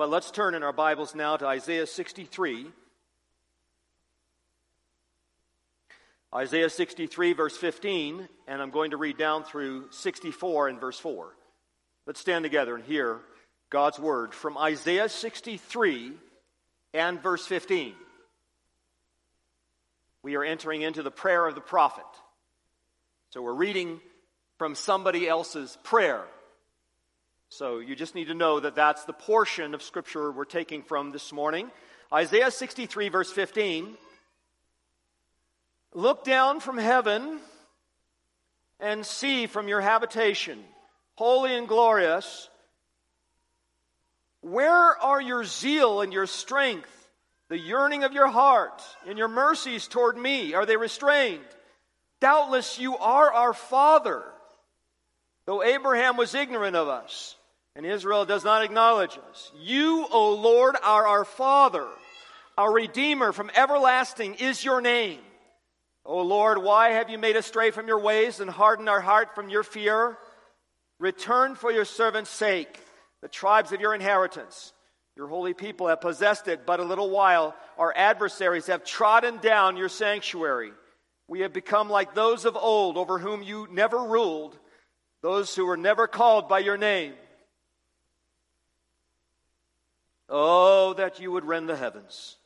But let's turn in our Bibles now to Isaiah 63. Isaiah 63, verse 15, and I'm going to read down through 64 and verse 4. Let's stand together and hear God's word from Isaiah 63 and verse 15. We are entering into the prayer of the prophet. So we're reading from somebody else's prayer. So you just need to know that that's the portion of Scripture we're taking from this morning. Isaiah 63, verse 15. Look down from heaven and see from your habitation, holy and glorious, where are your zeal and your strength, the yearning of your heart, and your mercies toward me? Are they restrained? Doubtless you are our Father, though Abraham was ignorant of us, and Israel does not acknowledge us. You, O Lord, are our Father, our Redeemer from everlasting is your name. O Lord, why have you made us stray from your ways and hardened our heart from your fear? Return for your servant's sake the tribes of your inheritance. Your holy people have possessed it but a little while. Our adversaries have trodden down your sanctuary. We have become like those of old over whom you never ruled, those who were never called by your name. Oh, that you would rend the heavens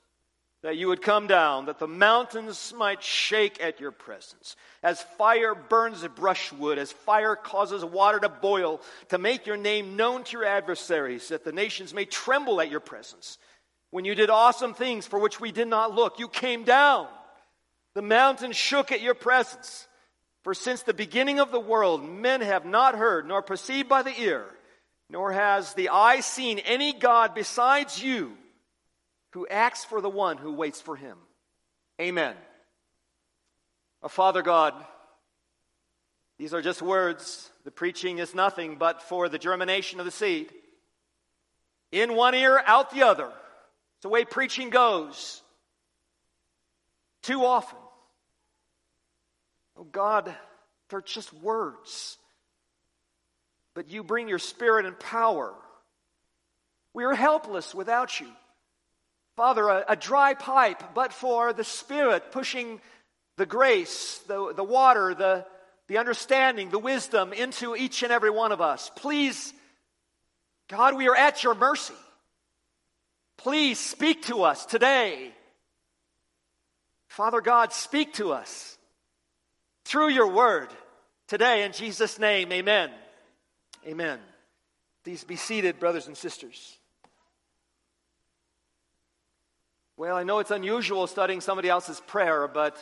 that you would come down, that the mountains might shake at your presence. As fire burns brushwood, as fire causes water to boil, to make your name known to your adversaries, that the nations may tremble at your presence. When you did awesome things for which we did not look, you came down. The mountains shook at your presence. For since the beginning of the world, men have not heard, nor perceived by the ear, nor has the eye seen any God besides you who acts for the one who waits for him. Amen. Our Father God, these are just words. The preaching is nothing but for the germination of the seed. In one ear, out the other. It's the way preaching goes. Too often. Oh God, they're just words. But you bring your spirit and power. We are helpless without you. Father, a, a, dry pipe, but for the Spirit pushing the grace, the, the water, the, the understanding, the wisdom into each and every one of us. Please, God, we are at your mercy. Please speak to us today. Father God, speak to us through your word today in Jesus' name. Amen. Amen. Please be seated, brothers and sisters. Well, I know it's unusual studying somebody else's prayer, but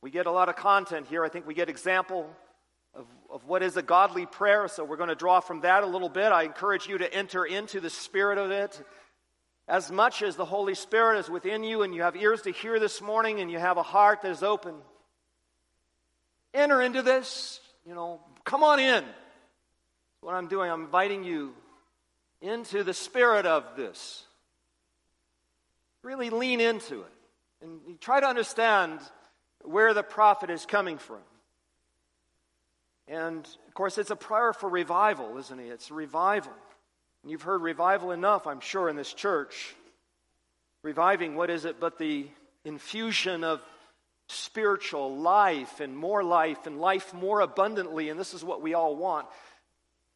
we get a lot of content here. I think we get example of, of what is a godly prayer, so we're going to draw from that a little bit. I encourage you to enter into the spirit of it. As much as the Holy Spirit is within you and you have ears to hear this morning and you have a heart that is open, enter into this. You know, come on in. What I'm doing, I'm inviting you into the spirit of this. Really lean into it and try to understand where the prophet is coming from. And of course, it's a prayer for revival, isn't it? It's revival. And you've heard revival enough, I'm sure, in this church. Reviving, what is it but the infusion of spiritual life and more life and life more abundantly? And this is what we all want.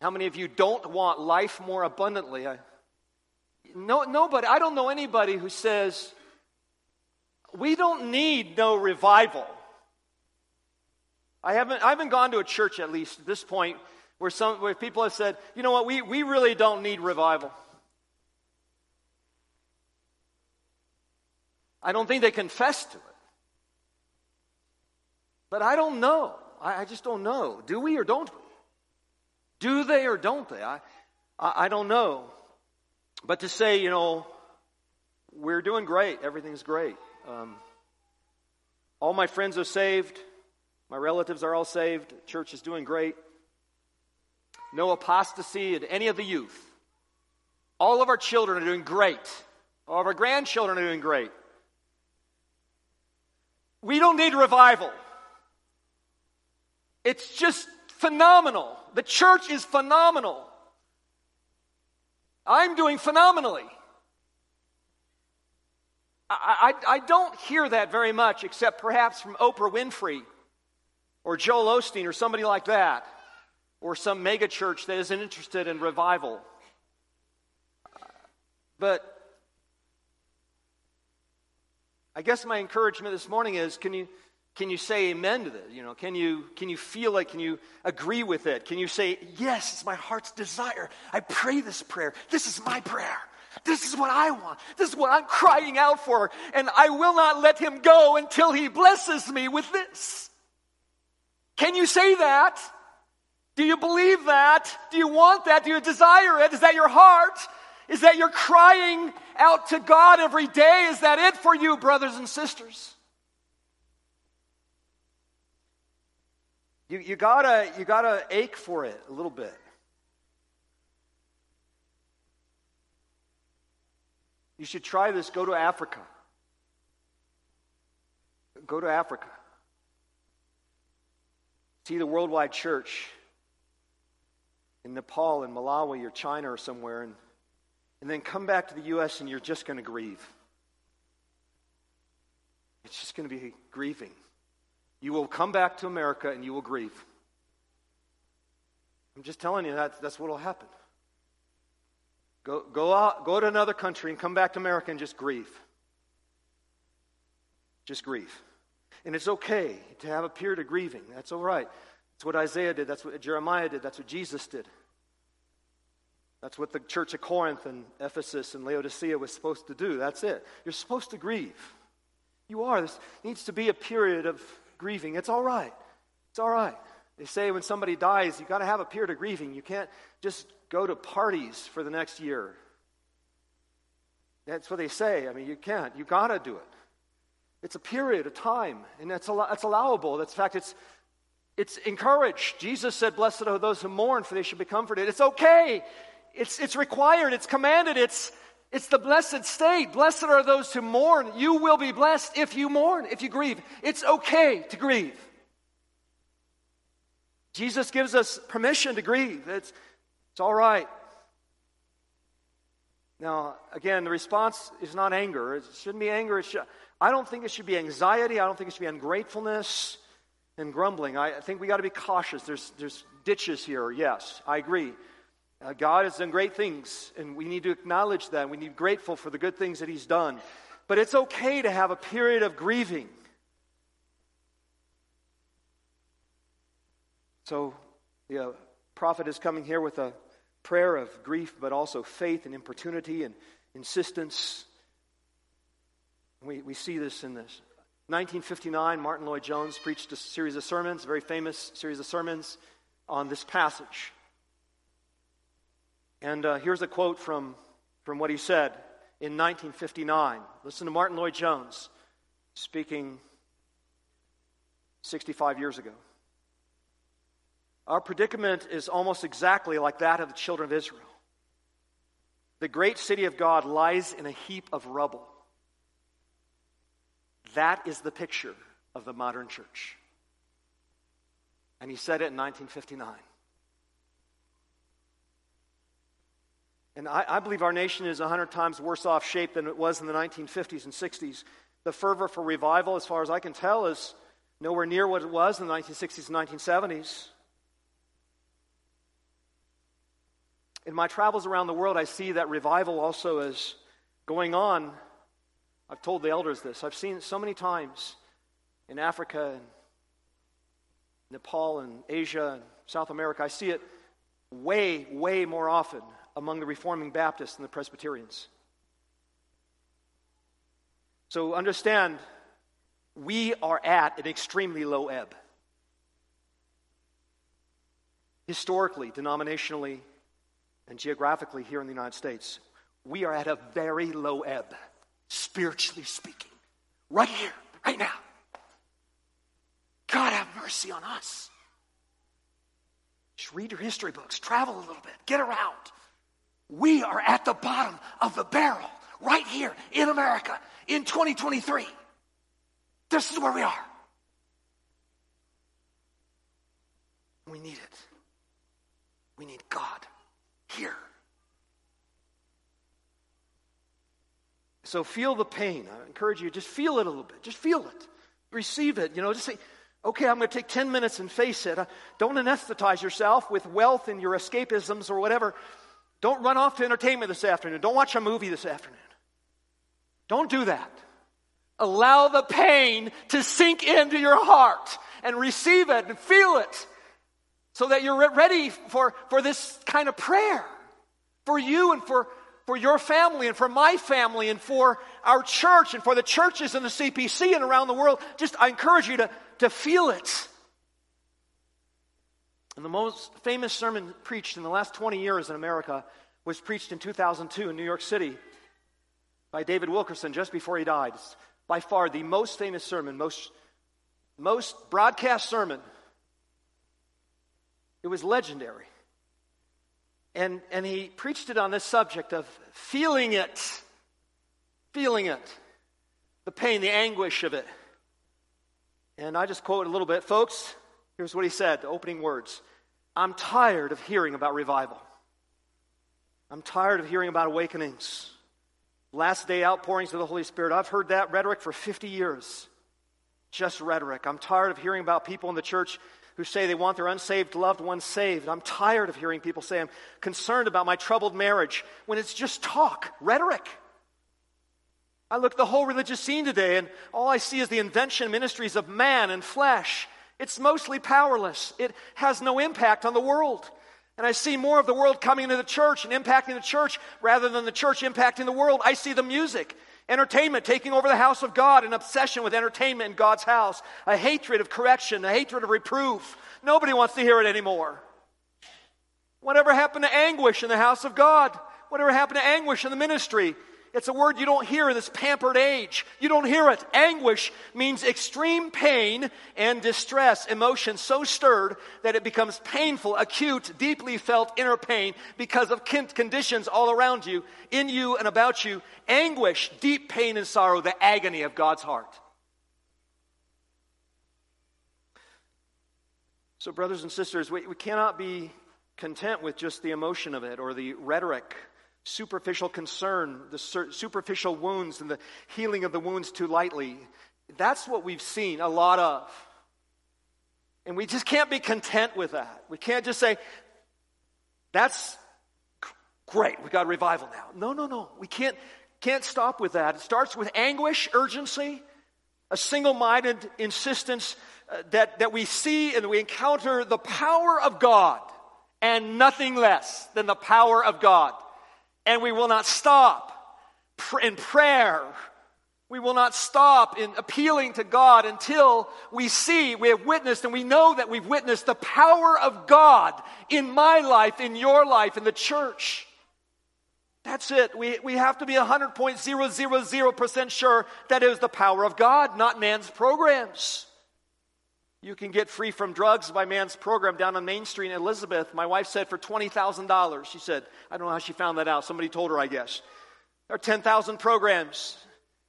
How many of you don't want life more abundantly? I, no, nobody, I don't know anybody who says, we don't need no revival. I haven't, I haven't gone to a church, at least at this point, where, some, where people have said, you know what, we, we really don't need revival. I don't think they confess to it. But I don't know. I, I just don't know. Do we or don't we? Do they or don't they? I, I, I don't know. But to say, you know, we're doing great, everything's great. Um, all my friends are saved, my relatives are all saved, church is doing great. No apostasy in any of the youth. All of our children are doing great. All of our grandchildren are doing great. We don't need revival. It's just phenomenal. The church is phenomenal. I'm doing phenomenally. I, I, I, don't hear that very much, except perhaps from Oprah Winfrey or Joel Osteen or somebody like that, or some mega church that isn't interested in revival. But I guess my encouragement this morning is can you, can you say amen to this? You know, can you, can you feel it? Can you agree with it? Can you say, yes, it's my heart's desire. I pray this prayer. This is my prayer. This is what I want. This is what I'm crying out for. And I will not let him go until he blesses me with this. Can you say that? Do you believe that? Do you want that? Do you desire it? Is that your heart? Is that you're crying out to God every day? Is that it for you, brothers and sisters? You, you, gotta, you gotta ache for it a little bit. You should try this. Go to Africa. Go to Africa. See the worldwide church in Nepal and Malawi or China or somewhere, and, and then come back to the U.S. and you're just going to grieve. It's just going to be grieving. You will come back to America and you will grieve. I'm just telling you that that's what will happen. Go, go, out, go to another country and come back to America and just grieve. Just grieve. And it's okay to have a period of grieving. That's all right. That's what Isaiah did. That's what Jeremiah did. That's what Jesus did. That's what the church of Corinth and Ephesus and Laodicea was supposed to do. That's it. You're supposed to grieve. You are. This needs to be a period of grieving. It's all right. It's all right. They say when somebody dies, you've got to have a period of grieving. You can't just go to parties for the next year. That's what they say. I mean, you can't. You've got to do it. It's a period of time, and that's, that's allowable. That's, in fact, it's, it's encouraged. Jesus said, Blessed are those who mourn, for they should be comforted. It's okay. It's, it's required. It's commanded. It's, it's the blessed state. Blessed are those who mourn. You will be blessed if you mourn, if you grieve. It's okay to grieve. Jesus gives us permission to grieve. It's, it's all right. Now, again, the response is not anger. It shouldn't be anger. Should, I don't think it should be anxiety. I don't think it should be ungratefulness and grumbling. I think we got to be cautious. There's, there's ditches here. Yes, I agree. Uh, God has done great things, and we need to acknowledge that. We need to be grateful for the good things that He's done. But it's okay to have a period of grieving. So, the uh, prophet is coming here with a prayer of grief, but also faith and importunity and insistence. We, we see this in this. 1959, Martyn Lloyd-Jones preached a series of sermons, a very famous series of sermons on this passage. And uh, here's a quote from, from what he said in 1959. Listen to Martyn Lloyd-Jones speaking 65 years ago. Our predicament is almost exactly like that of the children of Israel. The great city of God lies in a heap of rubble. That is the picture of the modern church. And he said it in 1959. And I, I, believe our nation is 100 times worse off shape than it was in the 1950s and 60s. The fervor for revival, as far as I can tell, is nowhere near what it was in the 1960s and 1970s. In my travels around the world, I see that revival also is going on. I've told the elders this. I've seen it so many times in Africa and Nepal and Asia and South America. I see it way, way more often among the Reforming Baptists and the Presbyterians. So understand, we are at an extremely low ebb. Historically, denominationally, and geographically here in the United States, we are at a very low ebb, spiritually speaking, right here, right now. God have mercy on us. Just read your history books, travel a little bit, get around. We are at the bottom of the barrel right here in America in 2023. This is where we are. We need it. We need God here. So feel the pain. I encourage you, just feel it a little bit. Just feel it. Receive it. You know, just say, okay, I'm going to take 10 minutes and face it. Uh, don't anesthetize yourself with wealth and your escapisms or whatever. Don't run off to entertainment this afternoon. Don't watch a movie this afternoon. Don't do that. Allow the pain to sink into your heart and receive it and feel it so that you're ready for, for this kind of prayer for you and for, for your family and for my family and for our church and for the churches in the CPC and around the world. Just, I encourage you to, to feel it. And the most famous sermon preached in the last 20 years in America was preached in 2002 in New York City by David Wilkerson just before he died. It's by far the most famous sermon, most, most broadcast sermon. It was legendary. And, and he preached it on this subject of feeling it, feeling it, the pain, the anguish of it. And I just quote a little bit. Folks, here's what he said, the opening words I'm tired of hearing about revival. I'm tired of hearing about awakenings. Last day outpourings of the Holy Spirit. I've heard that rhetoric for 50 years. Just rhetoric. I'm tired of hearing about people in the church who say they want their unsaved loved ones saved. I'm tired of hearing people say, I'm concerned about my troubled marriage, when it's just talk, rhetoric. I look at the whole religious scene today, and all I see is the invention ministries of man and flesh. It's mostly powerless, it has no impact on the world. And I see more of the world coming into the church and impacting the church rather than the church impacting the world. I see the music Entertainment taking over the house of God, an obsession with entertainment in God's house, a hatred of correction, a hatred of reproof. Nobody wants to hear it anymore. Whatever happened to anguish in the house of God? Whatever happened to anguish in the ministry? It's a word you don't hear in this pampered age. You don't hear it. Anguish means extreme pain and distress, emotion so stirred that it becomes painful, acute, deeply felt inner pain because of conditions all around you, in you and about you. Anguish, deep pain and sorrow, the agony of God's heart. So, brothers and sisters, we, we cannot be content with just the emotion of it or the rhetoric superficial concern, the superficial wounds, and the healing of the wounds too lightly. That's what we've seen a lot of. And we just can't be content with that. We can't just say, that's great, we got revival now. No, no, no. We can't, can't stop with that. It starts with anguish, urgency, a single minded insistence uh, that, that we see and we encounter the power of God and nothing less than the power of God. And we will not stop in prayer. We will not stop in appealing to God until we see, we have witnessed, and we know that we've witnessed the power of God in my life, in your life, in the church. That's it. We, we have to be 100.000% sure that it is the power of God, not man's programs. You can get free from drugs by man's program down on Main Street in Elizabeth. My wife said for $20,000. She said, I don't know how she found that out. Somebody told her, I guess. There are 10,000 programs,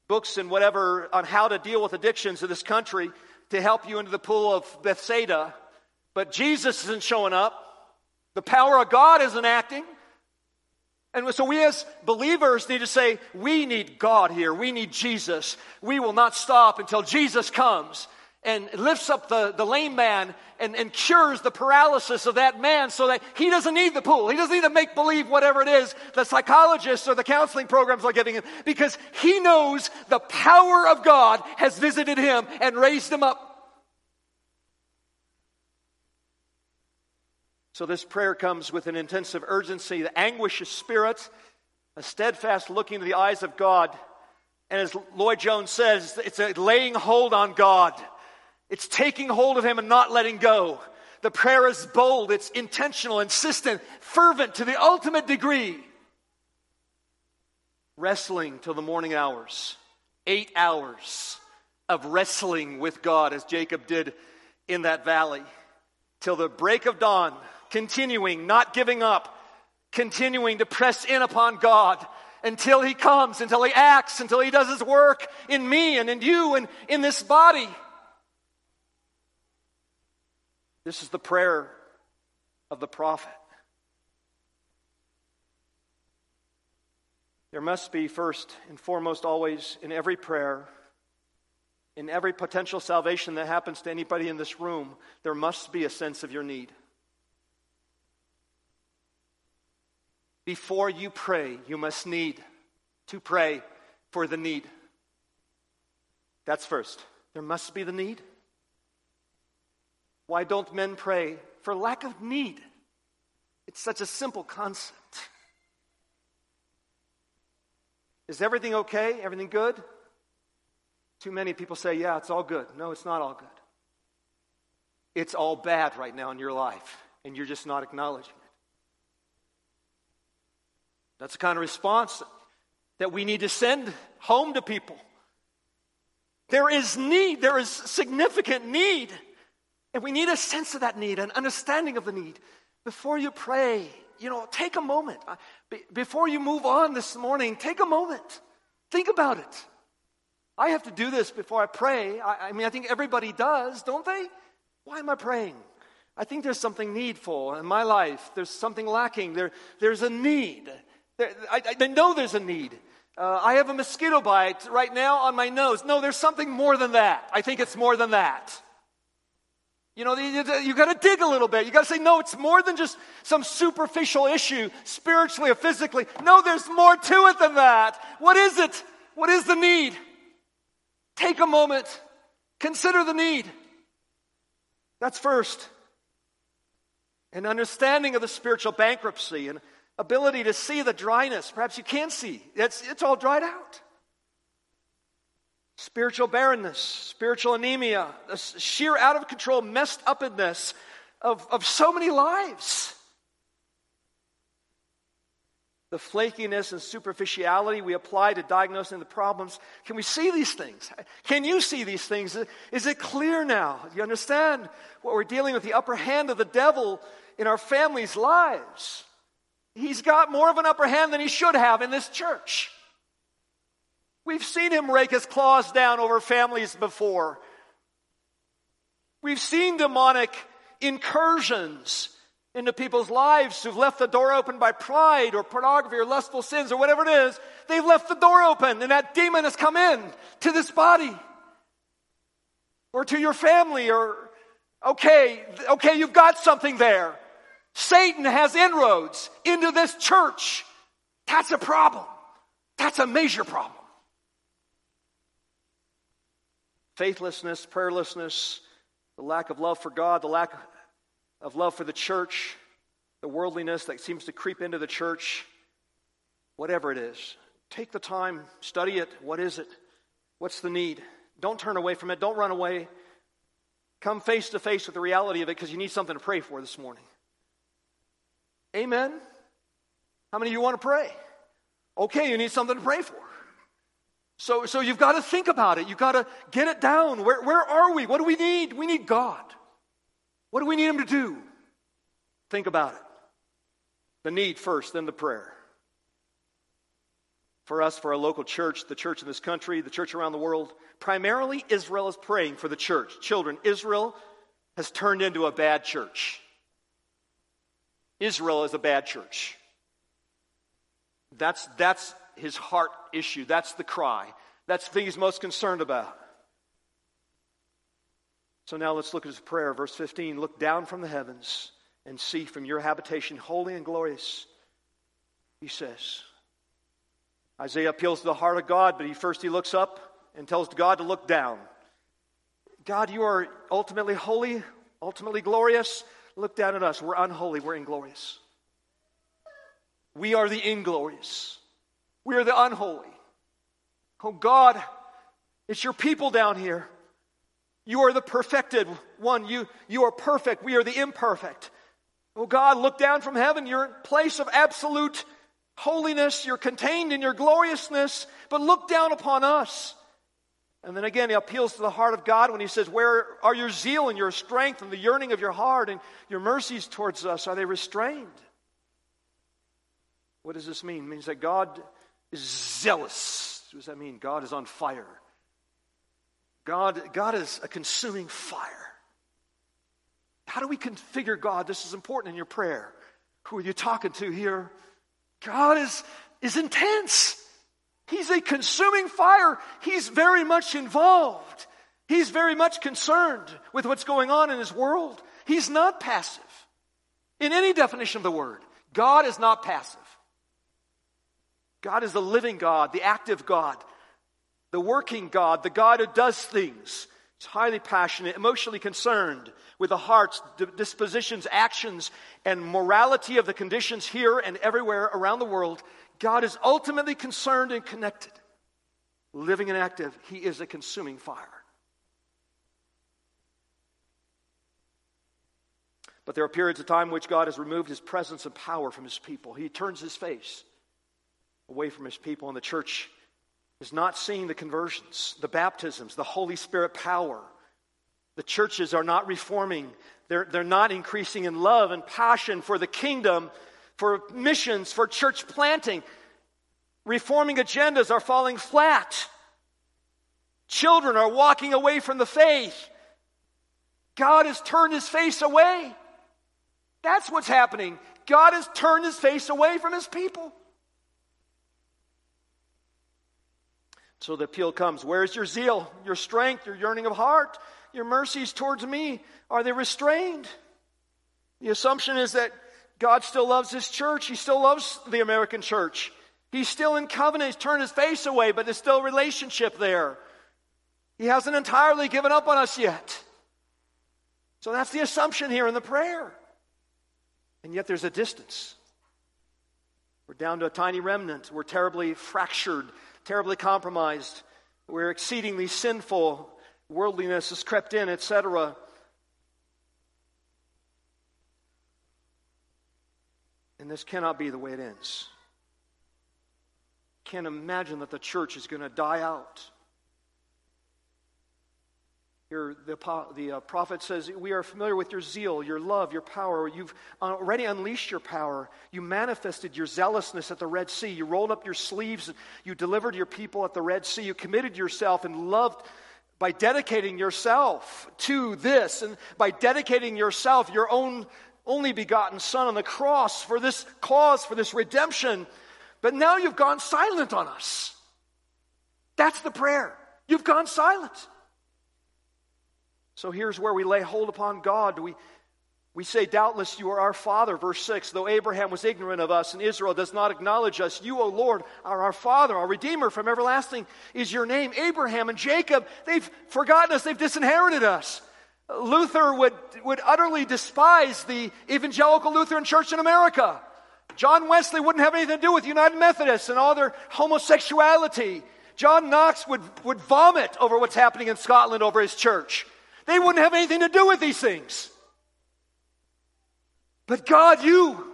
books, and whatever on how to deal with addictions in this country to help you into the pool of Bethsaida. But Jesus isn't showing up. The power of God isn't acting. And so we as believers need to say, we need God here. We need Jesus. We will not stop until Jesus comes and lifts up the, the lame man and, and cures the paralysis of that man so that he doesn't need the pool. He doesn't need to make believe whatever it is the psychologists or the counseling programs are giving him because he knows the power of God has visited him and raised him up. So this prayer comes with an intensive urgency, the anguish of spirit, a steadfast looking to the eyes of God. And as Lloyd Jones says, it's a laying hold on God. It's taking hold of Him and not letting go. The prayer is bold, it's intentional, insistent, fervent to the ultimate degree. Wrestling till the morning hours. Eight hours of wrestling with God as Jacob did in that valley. Till the break of dawn, continuing, not giving up, continuing to press in upon God until He comes, until He acts, until He does His work in me and in you and in this body. This is the prayer of the prophet. There must be, first and foremost, always in every prayer, in every potential salvation that happens to anybody in this room, there must be a sense of your need. Before you pray, you must need to pray for the need. That's first. There must be the need. Why don't men pray? For lack of need. It's such a simple concept. Is everything okay? Everything good? Too many people say, yeah, it's all good. No, it's not all good. It's all bad right now in your life, and you're just not acknowledging it. That's the kind of response that we need to send home to people. There is need, there is significant need, and we need a sense of that need, an understanding of the need. Before you pray, you know, take a moment. Uh, before you move on this morning, take a moment. Think about it. I have to do this before I pray. I, I mean, I think everybody does, don't they? Why am I praying? I think there's something needful in my life. There's something lacking. There, there's a need. There, I, I know there's a need. Uh, I have a mosquito bite right now on my nose. No, there's something more than that. I think it's more than that. You know, you, got to dig a little bit. You got to say, no, it's more than just some superficial issue, spiritually or physically. No, there's more to it than that. What is it? What is the need? Take a moment. Consider the need. That's first. An understanding of the spiritual bankruptcy and ability to see the dryness. Perhaps you can't see. It's, it's all dried out spiritual barrenness, spiritual anemia, the sheer out of control, messed upness of, of so many lives. The flakiness and superficiality we apply to diagnosing the problems. Can we see these things? Can you see these things? Is it clear now? Do You understand what we're dealing with? The upper hand of the devil in our families' lives. He's got more of an upper hand than he should have in this church. We've seen him rake his claws down over families before. We've seen demonic incursions into people's lives who've left the door open by pride or pornography or lustful sins or whatever it is. They've left the door open and that demon has come in to this body or to your family or, okay, okay, you've got something there. Satan has inroads into this church. That's a problem. That's a major problem. Faithlessness, prayerlessness, the lack of love for God, the lack of love for the church, the worldliness that seems to creep into the church, whatever it is. Take the time, study it. What is it? What's the need? Don't turn away from it. Don't run away. Come face to face with the reality of it because you need something to pray for this morning. Amen. How many of you want to pray? Okay, you need something to pray for. So, so you've got to think about it. You've got to get it down. Where, where are we? What do we need? We need God. What do we need Him to do? Think about it. The need first, then the prayer. For us, for our local church, the church in this country, the church around the world, primarily Israel is praying for the church. Children, Israel has turned into a bad church. Israel is a bad church. That's, that's his heart issue. That's the cry. That's the thing he's most concerned about. So now let's look at his prayer. Verse 15 Look down from the heavens and see from your habitation, holy and glorious, he says. Isaiah appeals to the heart of God, but he first he looks up and tells God to look down. God, you are ultimately holy, ultimately glorious. Look down at us. We're unholy, we're inglorious. We are the inglorious. We are the unholy. Oh God, it's your people down here. You are the perfected one. You, you are perfect. We are the imperfect. Oh God, look down from heaven. You're in place of absolute holiness. You're contained in your gloriousness, but look down upon us. And then again, he appeals to the heart of God when he says, Where are your zeal and your strength and the yearning of your heart and your mercies towards us? Are they restrained? What does this mean? It means that God zealous. What does that mean? God is on fire. God, God is a consuming fire. How do we configure God? This is important in your prayer. Who are you talking to here? God is, is intense. He's a consuming fire. He's very much involved. He's very much concerned with what's going on in his world. He's not passive in any definition of the word. God is not passive. God is the living God, the active God, the working God, the God who does things. He's highly passionate, emotionally concerned with the hearts, dispositions, actions, and morality of the conditions here and everywhere around the world. God is ultimately concerned and connected. Living and active, He is a consuming fire. But there are periods of time in which God has removed his presence and power from his people. He turns his face away from his people, and the church is not seeing the conversions, the baptisms, the Holy Spirit power. The churches are not reforming, they're, they're not increasing in love and passion for the kingdom, for missions, for church planting. Reforming agendas are falling flat. Children are walking away from the faith. God has turned his face away. That's what's happening. God has turned his face away from his people. So the appeal comes Where's your zeal, your strength, your yearning of heart, your mercies towards me? Are they restrained? The assumption is that God still loves his church. He still loves the American church. He's still in covenant. He's turned his face away, but there's still a relationship there. He hasn't entirely given up on us yet. So that's the assumption here in the prayer. And yet there's a distance. We're down to a tiny remnant. We're terribly fractured, terribly compromised. We're exceedingly sinful. Worldliness has crept in, etc. And this cannot be the way it ends. Can't imagine that the church is going to die out. Here, the, the uh, prophet says, We are familiar with your zeal, your love, your power. You've already unleashed your power. You manifested your zealousness at the Red Sea. You rolled up your sleeves. And you delivered your people at the Red Sea. You committed yourself and loved by dedicating yourself to this and by dedicating yourself, your own only begotten Son on the cross for this cause, for this redemption. But now you've gone silent on us. That's the prayer. You've gone silent. So here's where we lay hold upon God. We, we say, Doubtless you are our Father, verse 6. Though Abraham was ignorant of us and Israel does not acknowledge us, you, O Lord, are our Father, our Redeemer from everlasting is your name. Abraham and Jacob, they've forgotten us, they've disinherited us. Luther would, would utterly despise the evangelical Lutheran Church in America. John Wesley wouldn't have anything to do with United Methodists and all their homosexuality. John Knox would, would vomit over what's happening in Scotland over his church. They wouldn't have anything to do with these things. But God, you,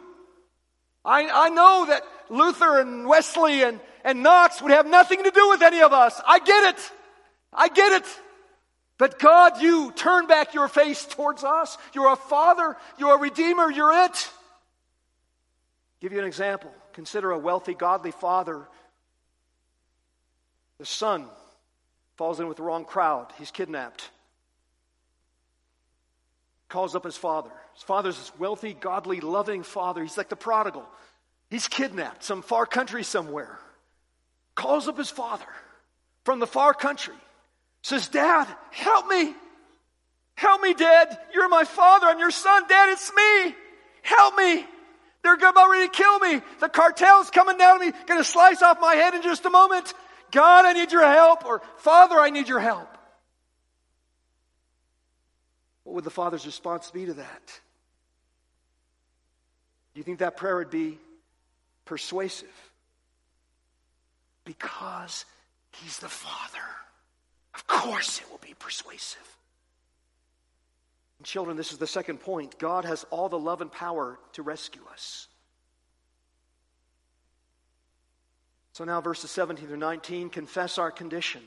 I, I know that Luther and Wesley and, and Knox would have nothing to do with any of us. I get it. I get it. But God, you turn back your face towards us. You're a father. You're a redeemer. You're it. give you an example. Consider a wealthy, godly father. The son falls in with the wrong crowd. He's kidnapped calls up his father. His father's this wealthy, godly, loving father. He's like the prodigal. He's kidnapped some far country somewhere. Calls up his father from the far country. Says, Dad, help me. Help me, Dad. You're my father. I'm your son. Dad, it's me. Help me. They're about ready to kill me. The cartel's coming down me, to slice off my head in just a moment. God, I need your help. Or Father, I need your help. What would the Father's response be to that? Do you think that prayer would be persuasive? Because He's the Father. Of course, it will be persuasive. And children, this is the second point. God has all the love and power to rescue us. So now, verses 17 through 19 confess our condition.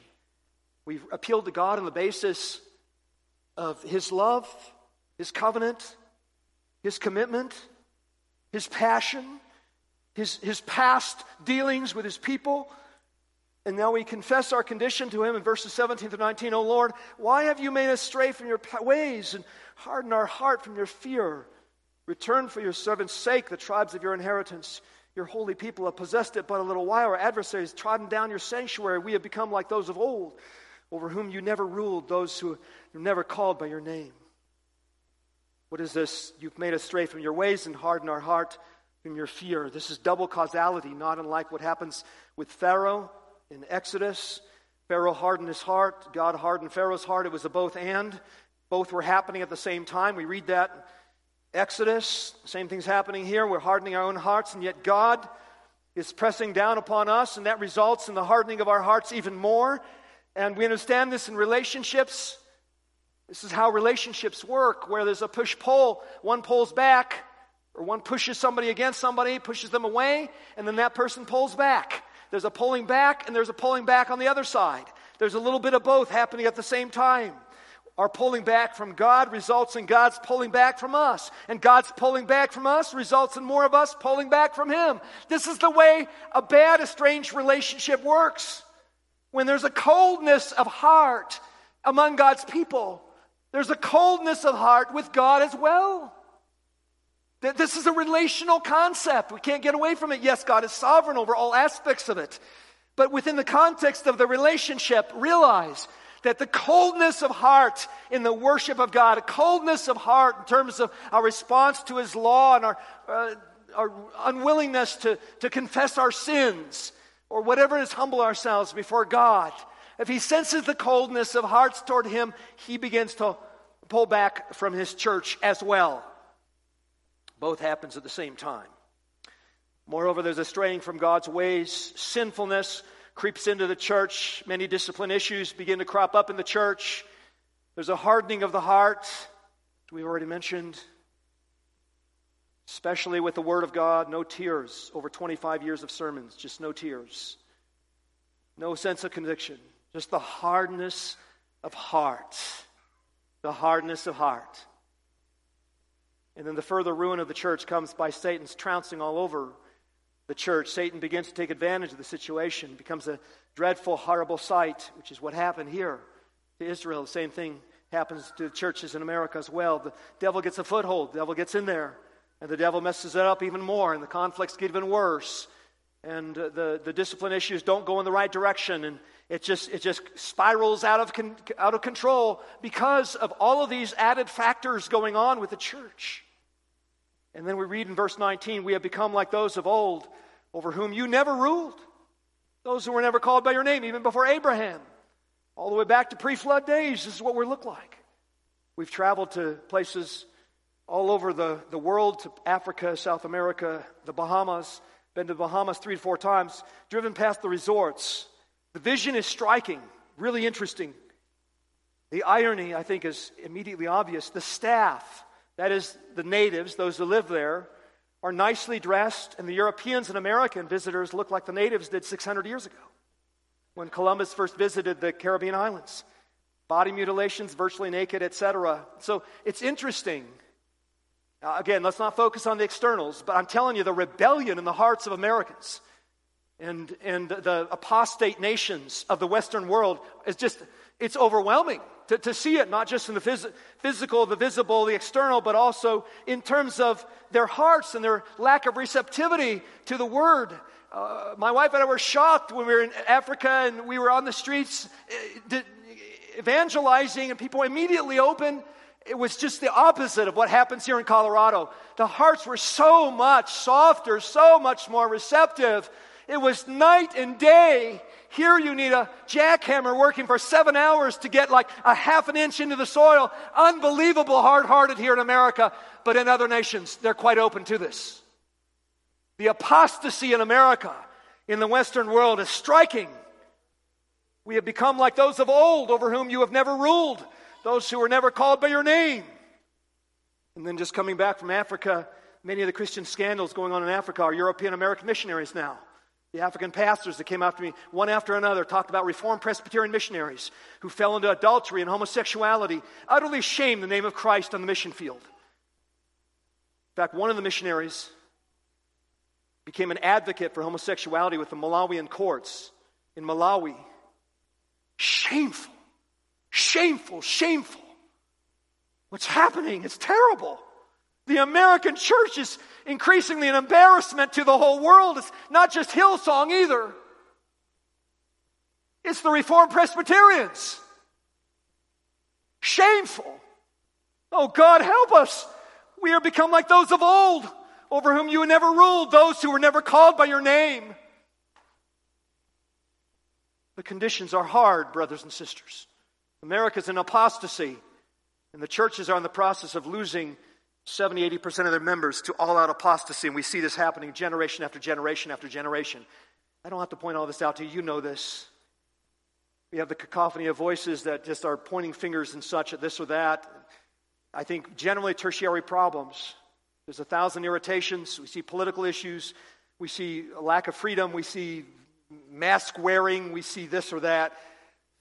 We've appealed to God on the basis of His love, His covenant, His commitment, His passion, His, his past dealings with His people. And now we confess our condition to Him in verses 17 to 19. O Lord, why have you made us stray from your ways and hardened our heart from your fear? Return for your servant's sake the tribes of your inheritance. Your holy people have possessed it but a little while. Our adversaries trodden down your sanctuary. We have become like those of old, over whom you never ruled, those who you never called by your name. What is this? You've made us stray from your ways and hardened our heart from your fear. This is double causality, not unlike what happens with Pharaoh in Exodus. Pharaoh hardened his heart, God hardened Pharaoh's heart. It was a both and. Both were happening at the same time. We read that Exodus. Same thing's happening here. We're hardening our own hearts, and yet God is pressing down upon us, and that results in the hardening of our hearts even more. And we understand this in relationships. This is how relationships work, where there's a push pull. One pulls back, or one pushes somebody against somebody, pushes them away, and then that person pulls back. There's a pulling back, and there's a pulling back on the other side. There's a little bit of both happening at the same time. Our pulling back from God results in God's pulling back from us. And God's pulling back from us results in more of us pulling back from Him. This is the way a bad, estranged relationship works. When there's a coldness of heart among God's people, there's a coldness of heart with God as well. This is a relational concept. We can't get away from it. Yes, God is sovereign over all aspects of it. But within the context of the relationship, realize that the coldness of heart in the worship of God, a coldness of heart in terms of our response to His law and our, uh, our unwillingness to, to confess our sins or whatever is, humble ourselves before God. If He senses the coldness of hearts toward Him, He begins to pull back from His church as well. Both happens at the same time. Moreover, there's a straying from God's ways, sinfulness creeps into the church. Many discipline issues begin to crop up in the church. There's a hardening of the heart, we've already mentioned, especially with the Word of God. No tears. Over 25 years of sermons, just no tears. No sense of conviction, just the hardness of heart. The hardness of heart. And then the further ruin of the church comes by Satan's trouncing all over the church, Satan begins to take advantage of the situation, becomes a dreadful, horrible sight, which is what happened here to Israel. The same thing happens to churches in America as well. The devil gets a foothold, the devil gets in there, and the devil messes it up even more, and the conflicts get even worse. And uh, the, the discipline issues don't go in the right direction, and it just, it just spirals out of, con- out of control because of all of these added factors going on with the church. And then we read in verse 19, we have become like those of old, over whom you never ruled. Those who were never called by your name, even before Abraham. All the way back to pre flood days, this is what we look like. We've traveled to places all over the, the world, to Africa, South America, the Bahamas, been to the Bahamas three to four times, driven past the resorts. The vision is striking, really interesting. The irony, I think, is immediately obvious. The staff that is, the natives, those who live there, are nicely dressed, and the Europeans and American visitors look like the natives did 600 years ago when Columbus first visited the Caribbean islands. Body mutilations, virtually naked, etc. So it's interesting. Uh, again, let's not focus on the externals, but I'm telling you, the rebellion in the hearts of Americans and, and the apostate nations of the Western world is just, it's overwhelming to, to see it, not just in the phys- physical, the visible, the external, but also in terms of their hearts and their lack of receptivity to the word. Uh, my wife and I were shocked when we were in Africa and we were on the streets uh, evangelizing, and people immediately opened. It was just the opposite of what happens here in Colorado. The hearts were so much softer, so much more receptive. It was night and day here you need a jackhammer working for seven hours to get like a half an inch into the soil. Unbelievable hard hearted here in America, but in other nations, they're quite open to this. The apostasy in America, in the Western world, is striking. We have become like those of old over whom you have never ruled, those who were never called by your name. And then just coming back from Africa, many of the Christian scandals going on in Africa are European American missionaries now. The African pastors that came after me, one after another, talked about Reformed Presbyterian missionaries who fell into adultery and homosexuality, utterly shamed the name of Christ on the mission field. In fact, one of the missionaries became an advocate for homosexuality with the Malawian courts in Malawi. Shameful, shameful, shameful. What's happening? It's terrible. The American church is increasingly an embarrassment to the whole world. It's not just Hillsong either. It's the Reformed Presbyterians. Shameful. Oh, God, help us. We are become like those of old, over whom you never ruled, those who were never called by your name. The conditions are hard, brothers and sisters. America's in apostasy, and the churches are in the process of losing 70, 80% of their members to all out apostasy, and we see this happening generation after generation after generation. I don't have to point all this out to you, you know this. We have the cacophony of voices that just are pointing fingers and such at this or that. I think generally tertiary problems. There's a thousand irritations. We see political issues. We see a lack of freedom. We see mask wearing. We see this or that.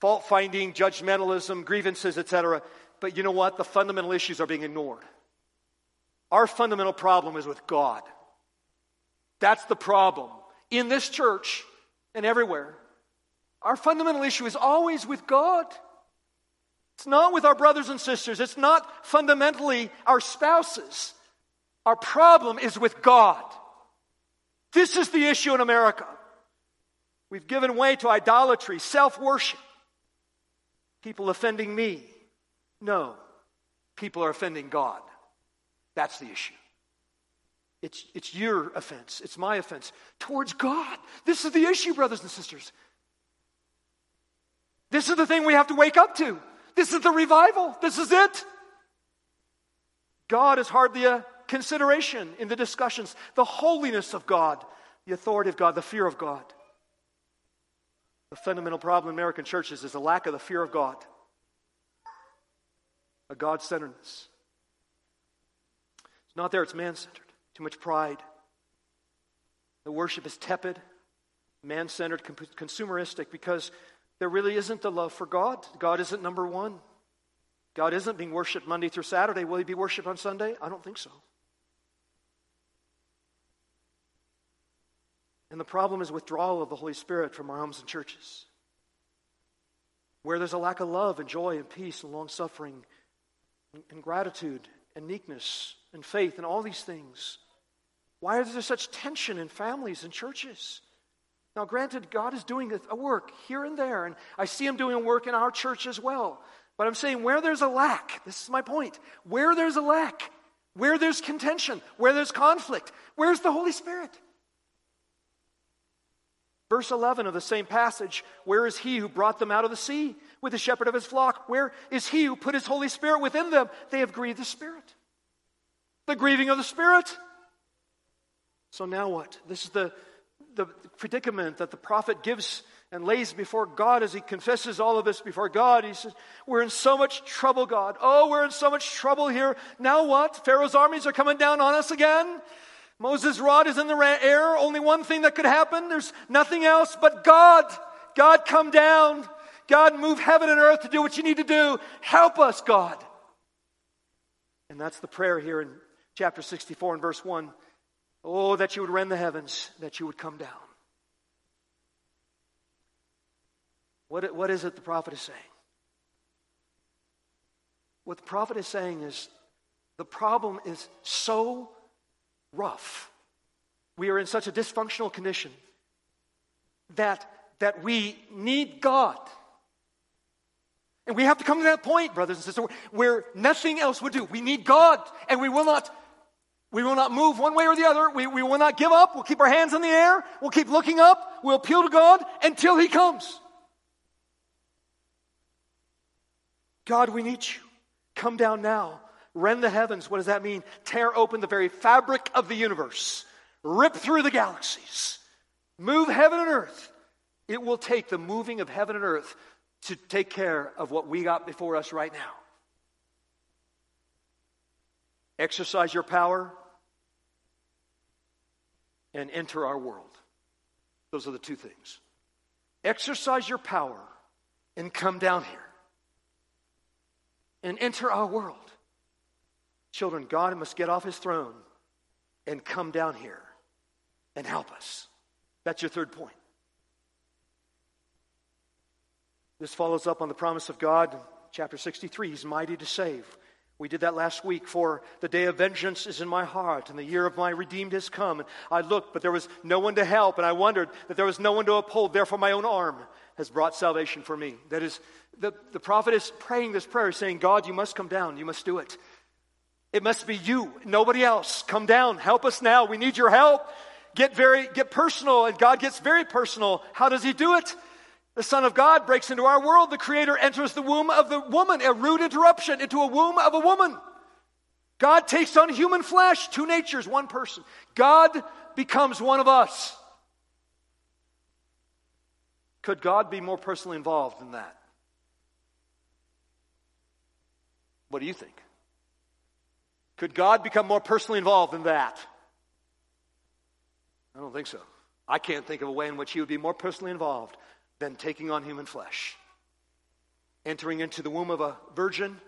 Fault finding, judgmentalism, grievances, etc. But you know what? The fundamental issues are being ignored. Our fundamental problem is with God. That's the problem in this church and everywhere. Our fundamental issue is always with God. It's not with our brothers and sisters. It's not fundamentally our spouses. Our problem is with God. This is the issue in America. We've given way to idolatry, self worship. People offending me. No, people are offending God. That's the issue. It's, it's your offense, it's my offense towards God. This is the issue, brothers and sisters. This is the thing we have to wake up to. This is the revival. This is it. God is hardly a consideration in the discussions. The holiness of God, the authority of God, the fear of God. The fundamental problem in American churches is the lack of the fear of God, a God centeredness. It's not there, it's man centered. Too much pride. The worship is tepid, man centered, consumeristic, because there really isn't the love for God. God isn't number one. God isn't being worshiped Monday through Saturday. Will he be worshiped on Sunday? I don't think so. And the problem is withdrawal of the Holy Spirit from our homes and churches. Where there's a lack of love and joy and peace and long suffering and gratitude and meekness and faith and all these things. Why is there such tension in families and churches? Now, granted, God is doing a work here and there, and I see Him doing a work in our church as well. But I'm saying where there's a lack, this is my point, where there's a lack, where there's contention, where there's conflict, where's the Holy Spirit? Verse 11 of the same passage Where is he who brought them out of the sea with the shepherd of his flock? Where is he who put his Holy Spirit within them? They have grieved the Spirit. The grieving of the Spirit. So now what? This is the the predicament that the prophet gives and lays before God as he confesses all of this before God. He says, We're in so much trouble, God. Oh, we're in so much trouble here. Now what? Pharaoh's armies are coming down on us again. Moses' rod is in the air. Only one thing that could happen. There's nothing else but God. God, come down. God, move heaven and earth to do what you need to do. Help us, God. And that's the prayer here in chapter 64 and verse 1. Oh, that you would rend the heavens, that you would come down. What, what is it the prophet is saying? What the prophet is saying is the problem is so rough. We are in such a dysfunctional condition that, that we need God. And we have to come to that point, brothers and sisters, where nothing else would do. We need God, and we will not we will not move one way or the other. We, we will not give up. We'll keep our hands in the air. We'll keep looking up. We'll appeal to God until He comes. God, we need you. Come down now. Rend the heavens. What does that mean? Tear open the very fabric of the universe. Rip through the galaxies. Move heaven and earth. It will take the moving of heaven and earth to take care of what we got before us right now. Exercise your power and enter our world. Those are the two things. Exercise your power and come down here and enter our world. Children, God must get off his throne and come down here and help us. That's your third point. This follows up on the promise of God, chapter 63. He's mighty to save. We did that last week for the day of vengeance is in my heart and the year of my redeemed has come. And I looked, but there was no one to help, and I wondered that there was no one to uphold. Therefore, my own arm has brought salvation for me. That is, the, the prophet is praying this prayer, saying, God, you must come down. You must do it. It must be you, nobody else. Come down. Help us now. We need your help. Get very, get personal, and God gets very personal. How does he do it? The Son of God breaks into our world. The Creator enters the womb of the woman, a rude interruption into a womb of a woman. God takes on human flesh, two natures, one person. God becomes one of us. Could God be more personally involved than that? What do you think? Could God become more personally involved than that? I don't think so. I can't think of a way in which he would be more personally involved than taking on human flesh. Entering into the womb of a virgin,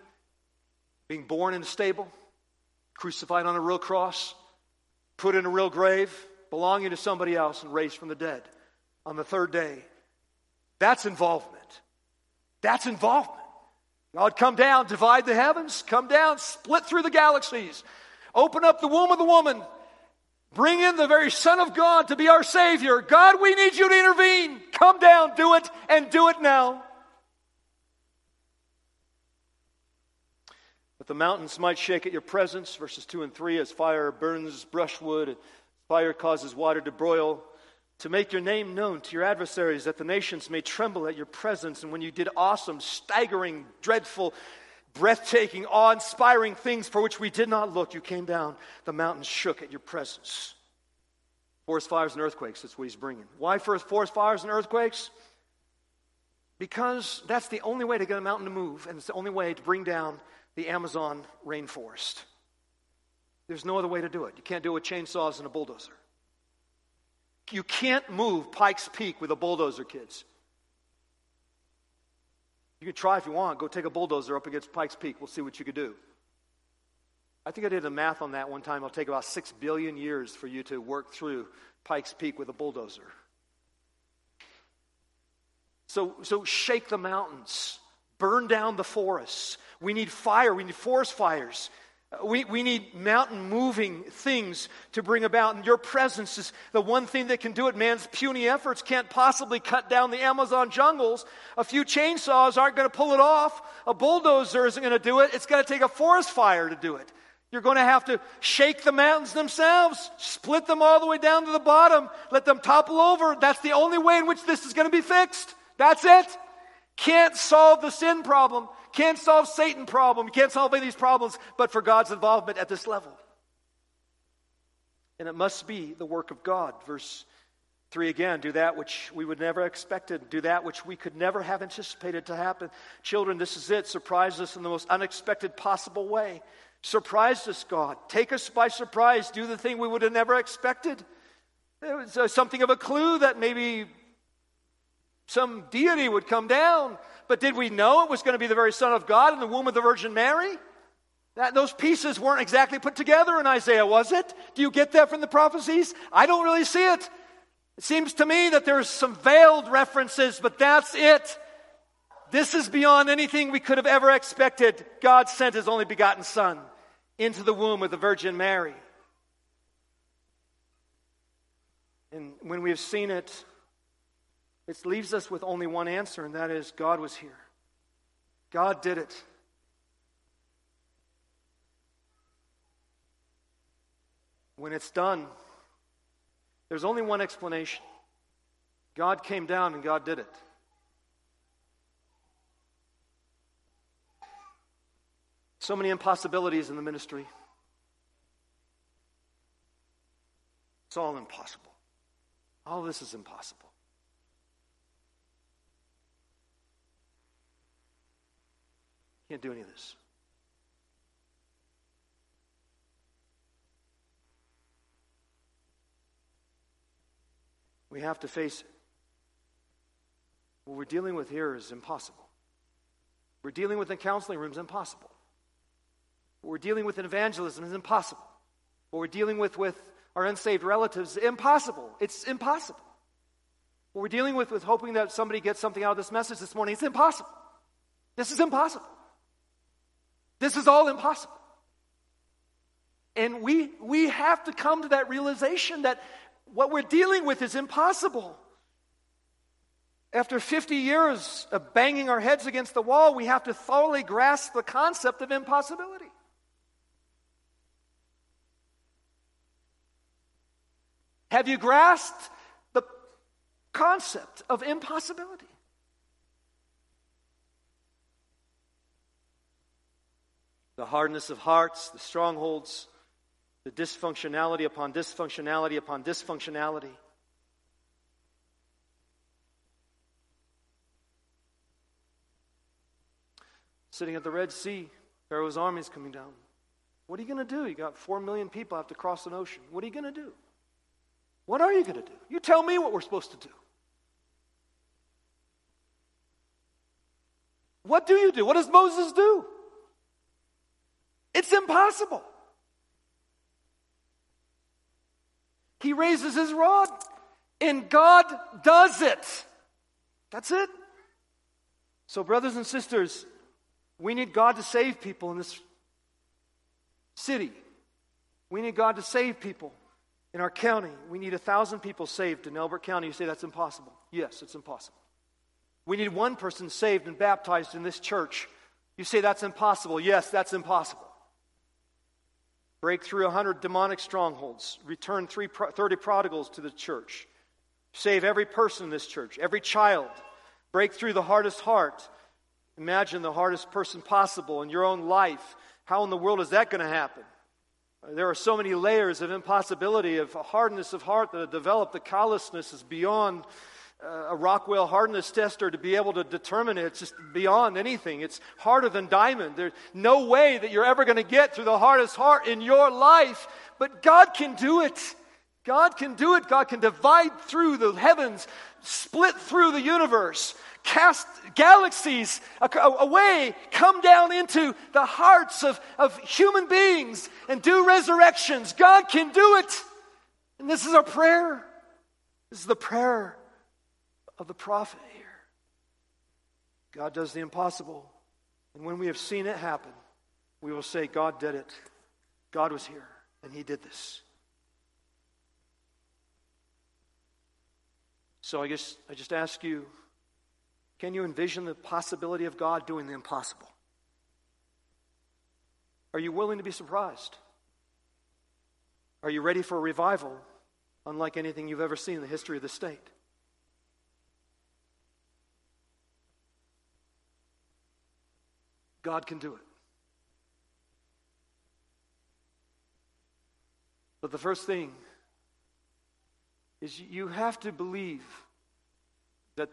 being born in a stable, crucified on a real cross, put in a real grave, belonging to somebody else, and raised from the dead on the third day. That's involvement. That's involvement. God, come down, divide the heavens, come down, split through the galaxies, open up the womb of the woman, Bring in the very Son of God to be our Savior. God, we need you to intervene. Come down, do it, and do it now. But the mountains might shake at your presence, verses 2 and 3, as fire burns brushwood, fire causes water to broil, to make your name known to your adversaries, that the nations may tremble at your presence. And when you did awesome, staggering, dreadful, breathtaking, awe inspiring things for which we did not look. You came down, the mountains shook at your presence. Forest fires and earthquakes, that's what he's bringing. Why forest fires and earthquakes? Because that's the only way to get a mountain to move, and it's the only way to bring down the Amazon rainforest. There's no other way to do it. You can't do it with chainsaws and a bulldozer. You can't move Pikes Peak with a bulldozer, kids. You can try if you want. Go take a bulldozer up against Pikes Peak. We'll see what you could do. I think I did the math on that one time. It'll take about six billion years for you to work through Pikes Peak with a bulldozer. So, so shake the mountains, burn down the forests. We need fire. We need forest fires. We, we need mountain moving things to bring about. And your presence is the one thing that can do it. Man's puny efforts can't possibly cut down the Amazon jungles. A few chainsaws aren't going to pull it off. A bulldozer isn't going to do it. It's going to take a forest fire to do it. You're going to have to shake the mountains themselves, split them all the way down to the bottom, let them topple over. That's the only way in which this is going to be fixed. That's it. Can't solve the sin problem. Can't solve Satan problem. You can't solve any of these problems but for God's involvement at this level. And it must be the work of God. Verse 3 again do that which we would never expected, do that which we could never have anticipated to happen. Children, this is it. Surprise us in the most unexpected possible way. Surprise us, God. Take us by surprise. Do the thing we would have never expected. It was uh, something of a clue that maybe some deity would come down. But did we know it was going to be the very Son of God in the womb of the Virgin Mary? That, those pieces weren't exactly put together in Isaiah, was it? Do you get that from the prophecies? I don't really see it. It seems to me that there's some veiled references, but that's it. This is beyond anything we could have ever expected. God sent his only begotten Son into the womb of the Virgin Mary. And when we have seen it, it leaves us with only one answer, and that is God was here. God did it. When it's done, there's only one explanation God came down and God did it. So many impossibilities in the ministry. It's all impossible. All this is impossible. Can't do any of this. We have to face it. What we're dealing with here is impossible. We're dealing with in counseling rooms impossible. What we're dealing with in evangelism is impossible. What we're dealing with with our unsaved relatives impossible. It's impossible. What we're dealing with with hoping that somebody gets something out of this message this morning, it's impossible. This is impossible. This is all impossible. And we, we have to come to that realization that what we're dealing with is impossible. After 50 years of banging our heads against the wall, we have to thoroughly grasp the concept of impossibility. Have you grasped the concept of impossibility? The hardness of hearts, the strongholds, the dysfunctionality upon dysfunctionality upon dysfunctionality. Sitting at the Red Sea, Pharaoh's army is coming down. What are you going to do? You got four million people have to cross an ocean. What are you going to do? What are you going to do? You tell me what we're supposed to do. What do you do? What does Moses do? It's impossible. He raises his rod, and God does it. That's it. So, brothers and sisters, we need God to save people in this city. We need God to save people in our county. We need a thousand people saved in Elbert County. You say that's impossible. Yes, it's impossible. We need one person saved and baptized in this church. You say that's impossible. Yes, that's impossible. Break through 100 demonic strongholds. Return 30 prodigals to the church. Save every person in this church, every child. Break through the hardest heart. Imagine the hardest person possible in your own life. How in the world is that going to happen? There are so many layers of impossibility, of hardness of heart that have developed. The callousness is beyond Uh, a Rockwell hardness tester to be able to determine it. It's just beyond anything. It's harder than diamond. There's no way that you're ever going to get through the hardest heart in your life, but God can do it. God can do it. God can divide through the heavens, split through the universe, cast galaxies away, come down into the hearts of, of human beings and do resurrections. God can do it. And this is our prayer. This is the prayer of the prophet here. God does the impossible. And when we have seen it happen, we will say, God did it. God was here, and He did this. So I guess I just ask you can you envision the possibility of God doing the impossible? Are you willing to be surprised? Are you ready for a revival unlike anything you've ever seen in the history of the state? God can do it. But the first thing is you have to believe that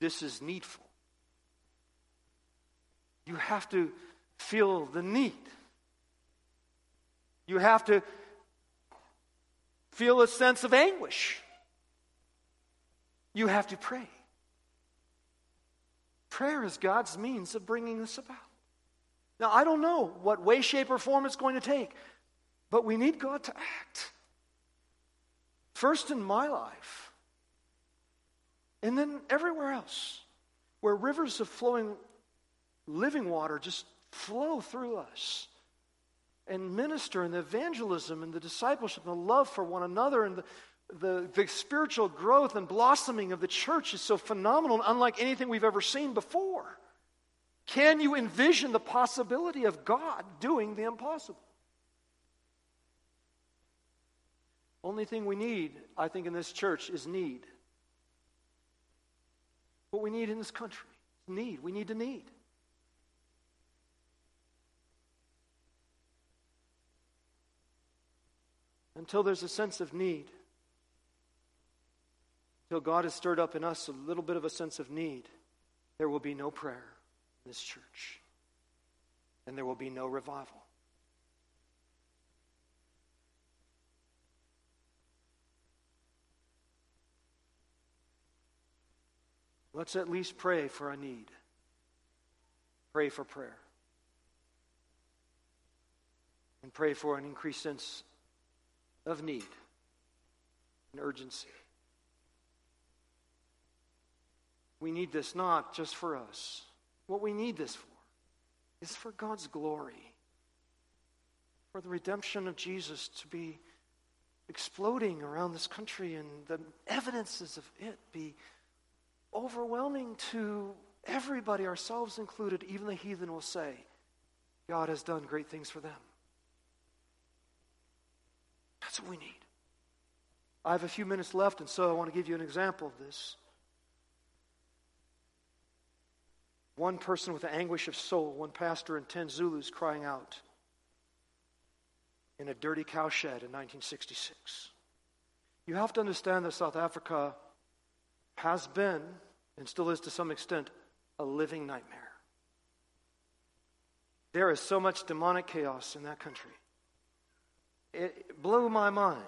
this is needful. You have to feel the need. You have to feel a sense of anguish. You have to pray. Prayer is God's means of bringing this about. Now, I don't know what way, shape, or form it's going to take, but we need God to act. First in my life, and then everywhere else, where rivers of flowing living water just flow through us and minister and the evangelism and the discipleship and the love for one another and the, the, the spiritual growth and blossoming of the church is so phenomenal and unlike anything we've ever seen before. Can you envision the possibility of God doing the impossible? Only thing we need, I think, in this church is need. What we need in this country is need. We need to need. Until there's a sense of need till God has stirred up in us a little bit of a sense of need, there will be no prayer in this church. And there will be no revival. Let's at least pray for a need. Pray for prayer. And pray for an increased sense of need and urgency. We need this not just for us. What we need this for is for God's glory, for the redemption of Jesus to be exploding around this country and the evidences of it be overwhelming to everybody, ourselves included. Even the heathen will say, God has done great things for them. That's what we need. I have a few minutes left, and so I want to give you an example of this. One person with anguish of soul, one pastor and 10 Zulus crying out in a dirty cowshed in 1966. You have to understand that South Africa has been, and still is to some extent, a living nightmare. There is so much demonic chaos in that country. It blew my mind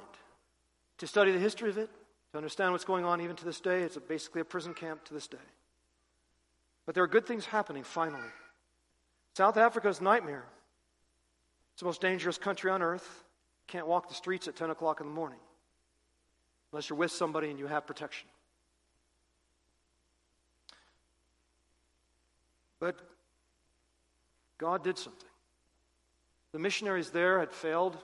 to study the history of it, to understand what's going on even to this day. It's a, basically a prison camp to this day. But there are good things happening finally. South Africa's nightmare. It's the most dangerous country on earth. Can't walk the streets at 10 o'clock in the morning unless you're with somebody and you have protection. But God did something. The missionaries there had failed.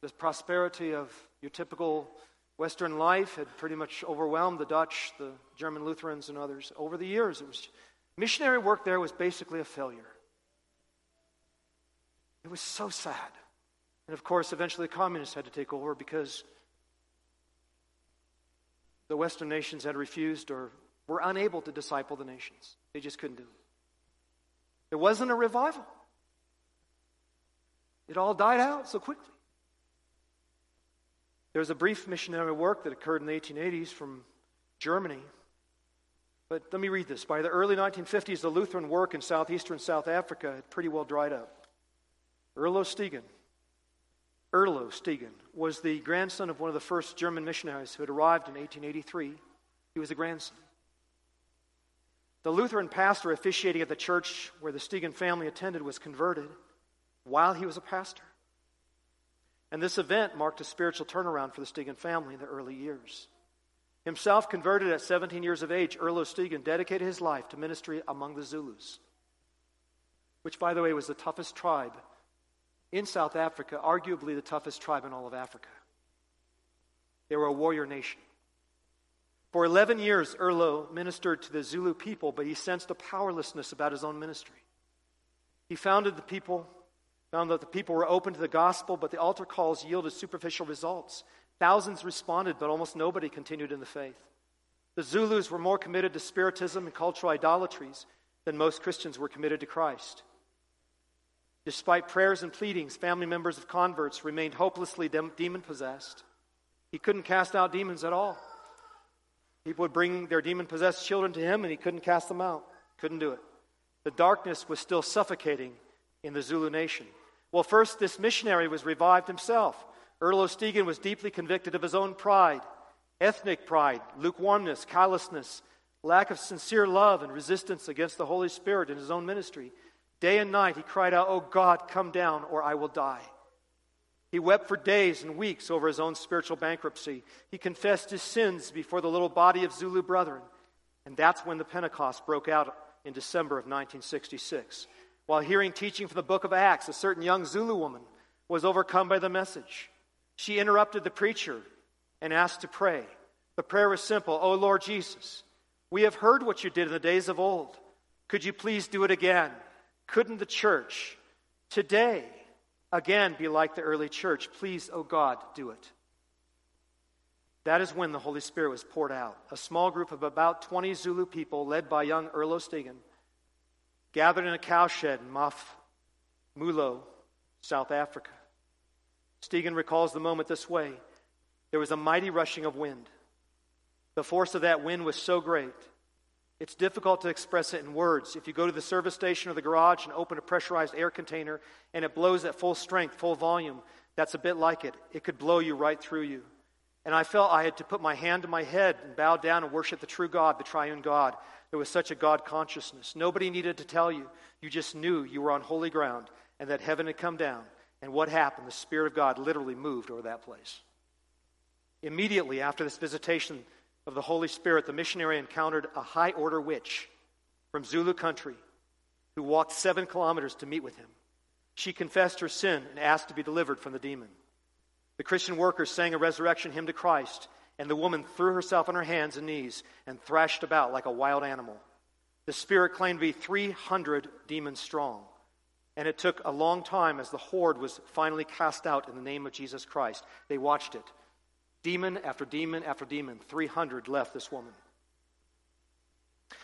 The prosperity of your typical Western life had pretty much overwhelmed the Dutch, the German Lutherans, and others. Over the years, it was missionary work there was basically a failure. It was so sad. And of course, eventually the communists had to take over because the Western nations had refused or were unable to disciple the nations. They just couldn't do it. There wasn't a revival. It all died out so quickly. There was a brief missionary work that occurred in the 1880s from Germany. But let me read this. By the early 1950s, the Lutheran work in southeastern South Africa had pretty well dried up. Erlo Stegen, Erlo Stegen was the grandson of one of the first German missionaries who had arrived in 1883. He was a grandson. The Lutheran pastor officiating at the church where the Stegen family attended was converted while he was a pastor. And this event marked a spiritual turnaround for the Stegen family in the early years. Himself converted at 17 years of age, Erlo Stegen dedicated his life to ministry among the Zulus, which, by the way, was the toughest tribe in South Africa, arguably the toughest tribe in all of Africa. They were a warrior nation. For 11 years, Erlo ministered to the Zulu people, but he sensed a powerlessness about his own ministry. He founded the people, found that the people were open to the gospel, but the altar calls yielded superficial results. Thousands responded, but almost nobody continued in the faith. The Zulus were more committed to spiritism and cultural idolatries than most Christians were committed to Christ. Despite prayers and pleadings, family members of converts remained hopelessly demon possessed. He couldn't cast out demons at all. People would bring their demon possessed children to him and he couldn't cast them out. Couldn't do it. The darkness was still suffocating in the Zulu nation. Well, first, this missionary was revived himself. Erlo Stegen was deeply convicted of his own pride, ethnic pride, lukewarmness, callousness, lack of sincere love, and resistance against the Holy Spirit in his own ministry. Day and night he cried out, Oh God, come down, or I will die. He wept for days and weeks over his own spiritual bankruptcy. He confessed his sins before the little body of Zulu brethren. And that's when the Pentecost broke out in December of 1966. While hearing teaching from the book of Acts, a certain young Zulu woman was overcome by the message. She interrupted the preacher and asked to pray. The prayer was simple Oh Lord Jesus, we have heard what you did in the days of old. Could you please do it again? Couldn't the church today again be like the early church? Please, oh God, do it. That is when the Holy Spirit was poured out. A small group of about 20 Zulu people, led by young Erlo Stegen, gathered in a cowshed in Maf Mulo, South Africa. Stegen recalls the moment this way there was a mighty rushing of wind. The force of that wind was so great it's difficult to express it in words. If you go to the service station or the garage and open a pressurized air container and it blows at full strength, full volume, that's a bit like it. It could blow you right through you. And I felt I had to put my hand to my head and bow down and worship the true God, the triune God. There was such a God consciousness. Nobody needed to tell you. You just knew you were on holy ground and that heaven had come down. And what happened? The Spirit of God literally moved over that place. Immediately after this visitation, of the Holy Spirit, the missionary encountered a high order witch from Zulu country. who walked seven kilometers to meet with him. She confessed her sin and asked to be delivered from the demon. The Christian workers sang a resurrection hymn to Christ, and the woman threw herself on her hands and knees and thrashed about like a wild animal. The spirit claimed to be 300 demons strong, and it took a long time as the horde was finally cast out in the name of Jesus Christ. They watched it. Demon after demon after demon, 300 left this woman.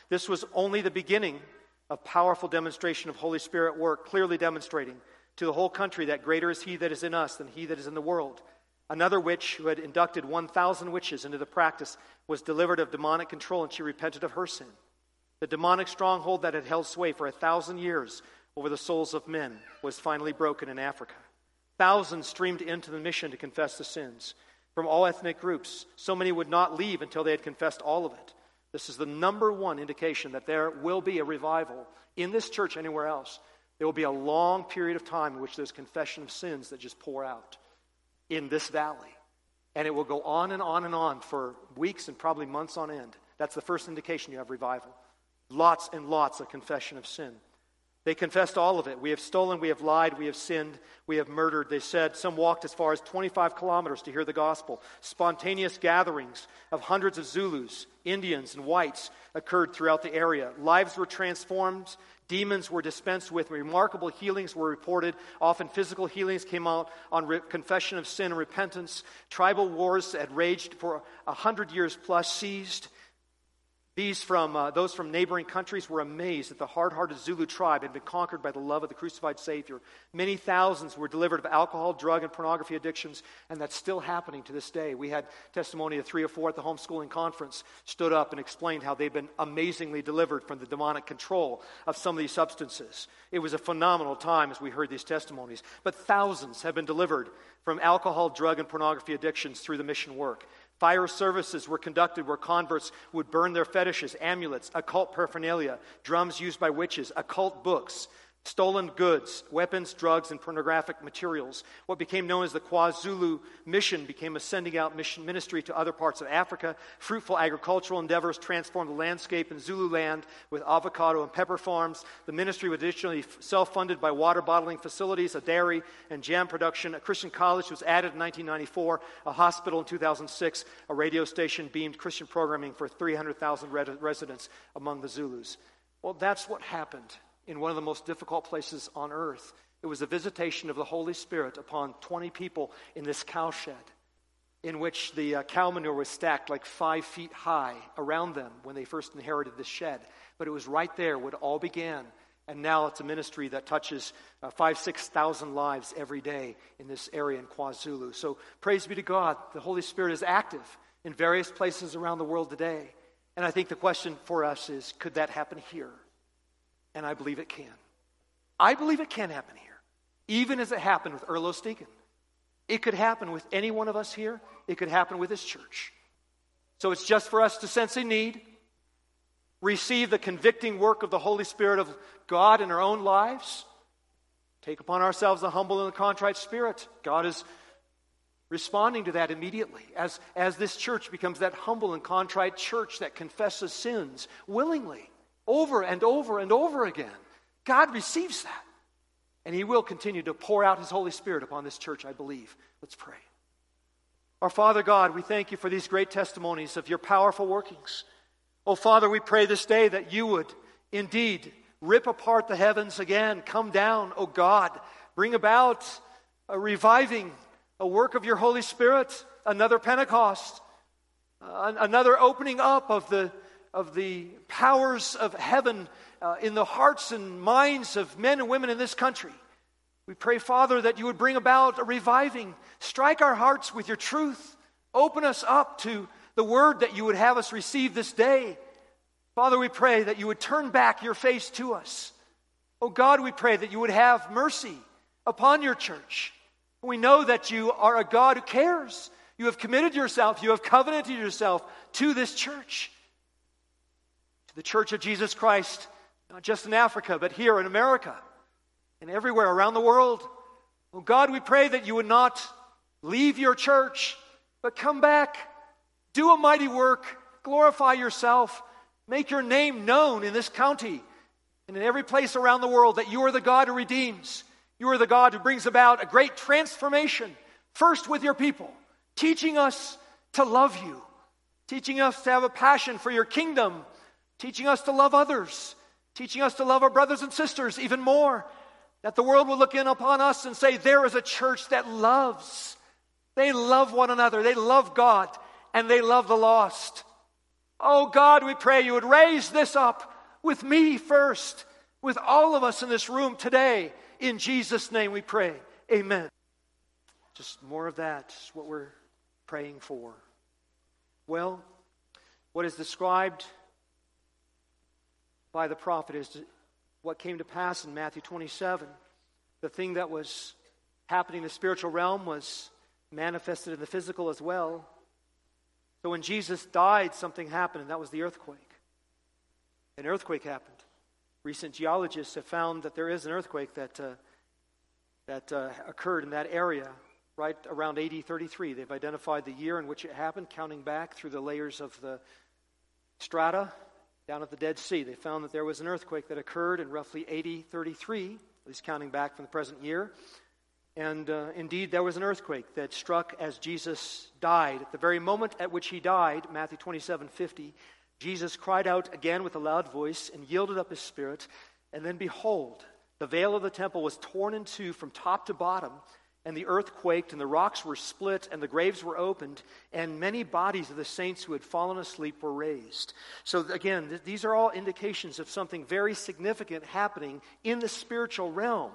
This was only the beginning of powerful demonstration of Holy Spirit work, clearly demonstrating to the whole country that greater is He that is in us than He that is in the world. Another witch who had inducted 1,000 witches into the practice was delivered of demonic control and she repented of her sin. The demonic stronghold that had held sway for a thousand years over the souls of men was finally broken in Africa. Thousands streamed into the mission to confess the sins from all ethnic groups. So many would not leave until they had confessed all of it. This is the number one indication that there will be a revival in this church, anywhere else. There will be a long period of time in which there's confession of sins that just pour out in this valley. And it will go on and on and on for weeks and probably months on end. That's the first indication you have revival. Lots and lots of confession of sin. They confessed all of it. We have stolen, we have lied, we have sinned, we have murdered. They said some walked as far as 25 kilometers to hear the gospel. Spontaneous gatherings of hundreds of Zulus, Indians, and whites occurred throughout the area. Lives were transformed, demons were dispensed with, remarkable healings were reported. Often physical healings came out on re- confession of sin and repentance. Tribal wars that had raged for a hundred years plus ceased. These from, uh, those from neighboring countries were amazed that the hard hearted Zulu tribe had been conquered by the love of the crucified Savior. Many thousands were delivered of alcohol, drug, and pornography addictions, and that's still happening to this day. We had testimony of three or four at the homeschooling conference stood up and explained how they've been amazingly delivered from the demonic control of some of these substances. It was a phenomenal time as we heard these testimonies. But thousands have been delivered from alcohol, drug, and pornography addictions through the mission work. Fire services were conducted where converts would burn their fetishes, amulets, occult paraphernalia, drums used by witches, occult books, stolen goods, weapons, drugs, and pornographic materials. What became known as the KwaZulu mission became a sending out mission ministry to other parts of Africa. Fruitful agricultural endeavors transformed the landscape in Zululand with avocado and pepper farms. The ministry was additionally self funded by water bottling facilities, a dairy, and jam production. A Christian college was added in 1994, a hospital in 2006, a radio station beamed Christian programming for 300,000 residents among the Zulus. Well, that's what happened in one of the most difficult places on earth. It was a visitation of the Holy Spirit upon 20 people in this cowshed, in which the uh, cow manure was stacked like five feet high around them when they first inherited this shed. But it was right there where it all began. And now it's a ministry that touches uh, five, 6,000 lives every day in this area in KwaZulu. So praise be to God. The Holy Spirit is active in various places around the world today. And I think the question for us is could that happen here? And I believe it can. I believe it can happen here, even as it happened with Erlo Stegen. It could happen with any one of us here, it could happen with this church. So it's just for us to sense a need, receive the convicting work of the Holy Spirit of God in our own lives, take upon ourselves a humble and a contrite spirit. God is responding to that immediately as, as this church becomes that humble and contrite church that confesses sins willingly over and over and over again. God receives that. And He will continue to pour out His Holy Spirit upon this church, I believe. Let's pray. Our Father God, we thank you for these great testimonies of your powerful workings. Oh, Father, we pray this day that you would indeed rip apart the heavens again, come down, oh God, bring about a reviving, a work of your Holy Spirit, another Pentecost, uh, another opening up of the of the powers of heaven uh, in the hearts and minds of men and women in this country. We pray, Father, that you would bring about a reviving. Strike our hearts with your truth. Open us up to the word that you would have us receive this day. Father, we pray that you would turn back your face to us. Oh God, we pray that you would have mercy upon your church. We know that you are a God who cares. You have committed yourself, you have covenanted yourself to this church the church of Jesus Christ, not just in Africa, but here in America and everywhere around the world. Oh God, we pray that you would not leave your church, but come back, do a mighty work, glorify yourself, make your name known in this county, and in every place around the world that you are the God who redeems. You are the God who brings about a great transformation, first with your people, teaching us to love you, teaching us to have a passion for your kingdom, teaching us to love others, teaching us to love our brothers and sisters even more. That the world will look in upon us and say, There is a church that loves. They love one another, they love God, and they love the lost. Oh God, we pray you would raise this up with me first, with all of us in this room today. In Jesus' name we pray. Amen. Just more of that is what we're praying for. Well, what is described by the prophet is what came to pass in Matthew 27. The thing that was happening in the spiritual realm was manifested in the physical as well. So when Jesus died, something happened, and that was the earthquake. An earthquake happened. Recent geologists have found that there is an earthquake that, uh, that uh, occurred in that area right around AD 33. They've identified the year in which it happened, counting back through the layers of the strata down at the Dead Sea. They found that there was an earthquake that occurred in roughly AD 33, at least counting back from the present year. And uh, indeed, there was an earthquake that struck as Jesus died. At the very moment at which he died, Matthew 27 50, Jesus cried out again with a loud voice and yielded up his spirit. And then behold, the veil of the temple was torn in two from top to bottom, and the earth quaked, and the rocks were split, and the graves were opened, and many bodies of the saints who had fallen asleep were raised. So, again, th- these are all indications of something very significant happening in the spiritual realm.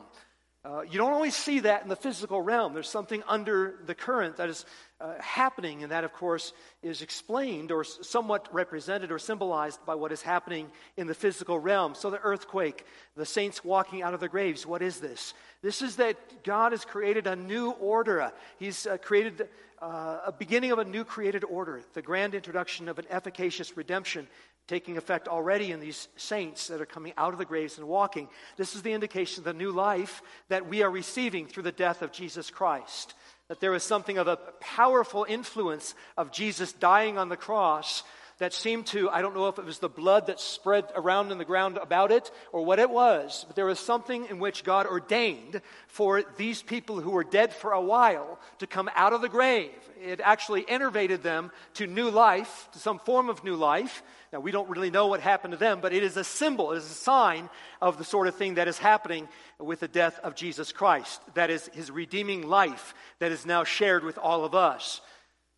Uh, you don't always see that in the physical realm. There's something under the current that is uh, happening, and that, of course, is explained or somewhat represented or symbolized by what is happening in the physical realm. So, the earthquake, the saints walking out of their graves, what is this? This is that God has created a new order. He's uh, created uh, a beginning of a new created order, the grand introduction of an efficacious redemption taking effect already in these saints that are coming out of the graves and walking. This is the indication of the new life that we are receiving through the death of Jesus Christ. That there is something of a powerful influence of Jesus dying on the cross that seemed to, I don't know if it was the blood that spread around in the ground about it or what it was, but there was something in which God ordained for these people who were dead for a while to come out of the grave. It actually enervated them to new life, to some form of new life. Now, we don't really know what happened to them, but it is a symbol, it is a sign of the sort of thing that is happening with the death of Jesus Christ. That is his redeeming life that is now shared with all of us.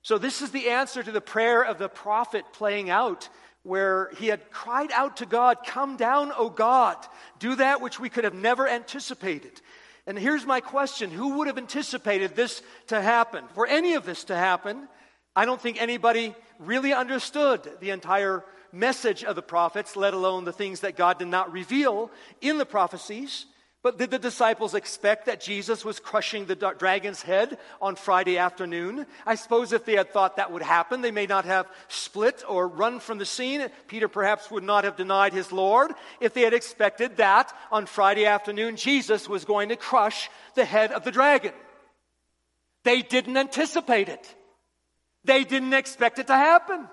So, this is the answer to the prayer of the prophet playing out, where he had cried out to God, Come down, O God, do that which we could have never anticipated. And here's my question Who would have anticipated this to happen? For any of this to happen, I don't think anybody really understood the entire message of the prophets, let alone the things that God did not reveal in the prophecies. But did the disciples expect that Jesus was crushing the dragon's head on Friday afternoon? I suppose if they had thought that would happen, they may not have split or run from the scene. Peter perhaps would not have denied his Lord if they had expected that on Friday afternoon Jesus was going to crush the head of the dragon. They didn't anticipate it, they didn't expect it to happen.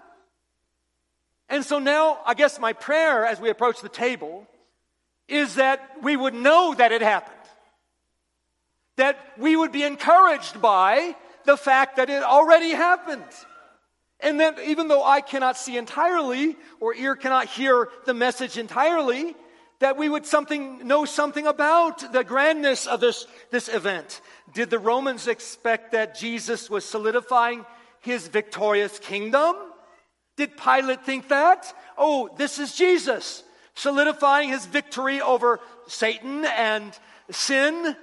And so now, I guess my prayer as we approach the table is that we would know that it happened. That we would be encouraged by the fact that it already happened. And that even though I cannot see entirely or ear cannot hear the message entirely, that we would something know something about the grandness of this, this event. Did the Romans expect that Jesus was solidifying his victorious kingdom? Did Pilate think that? Oh, this is Jesus solidifying his victory over Satan and sin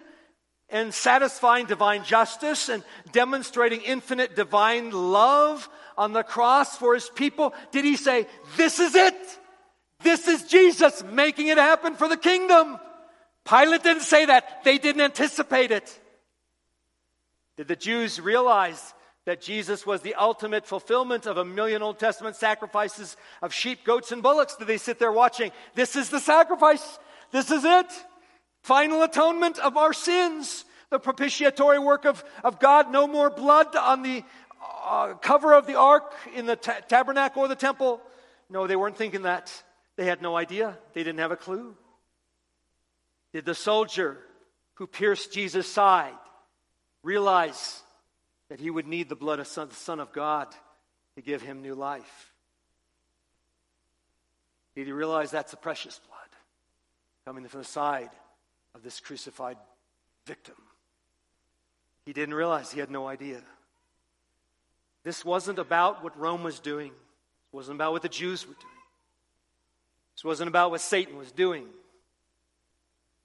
and satisfying divine justice and demonstrating infinite divine love on the cross for his people? Did he say, This is it? This is Jesus making it happen for the kingdom? Pilate didn't say that. They didn't anticipate it. Did the Jews realize that Jesus was the ultimate fulfillment of a million Old Testament sacrifices of sheep, goats, and bullocks. Do they sit there watching? This is the sacrifice. This is it. Final atonement of our sins. The propitiatory work of, of God. No more blood on the uh, cover of the ark in the ta- tabernacle or the temple. No, they weren't thinking that. They had no idea. They didn't have a clue. Did the soldier who pierced Jesus' side realize that he would need the blood of son, the Son of God to give him new life? Did he realize that's the precious blood coming from the side of this crucified victim? He didn't realize, he had no idea. This wasn't about what Rome was doing, it wasn't about what the Jews were doing, this wasn't about what Satan was doing.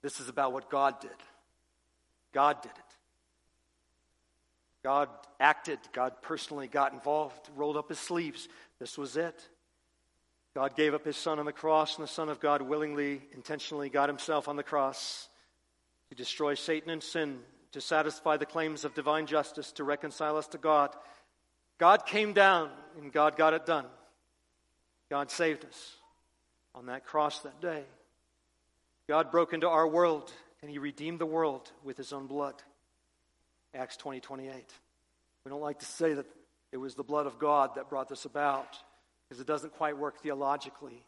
This is about what God did. God did it. God acted. God personally got involved, rolled up his sleeves. This was it. God gave up his son on the cross, and the Son of God willingly, intentionally got himself on the cross to destroy Satan and sin, to satisfy the claims of divine justice, to reconcile us to God. God came down, and God got it done. God saved us on that cross that day. God broke into our world, and he redeemed the world with his own blood. Acts 20 28. We don't like to say that it was the blood of God that brought this about because it doesn't quite work theologically.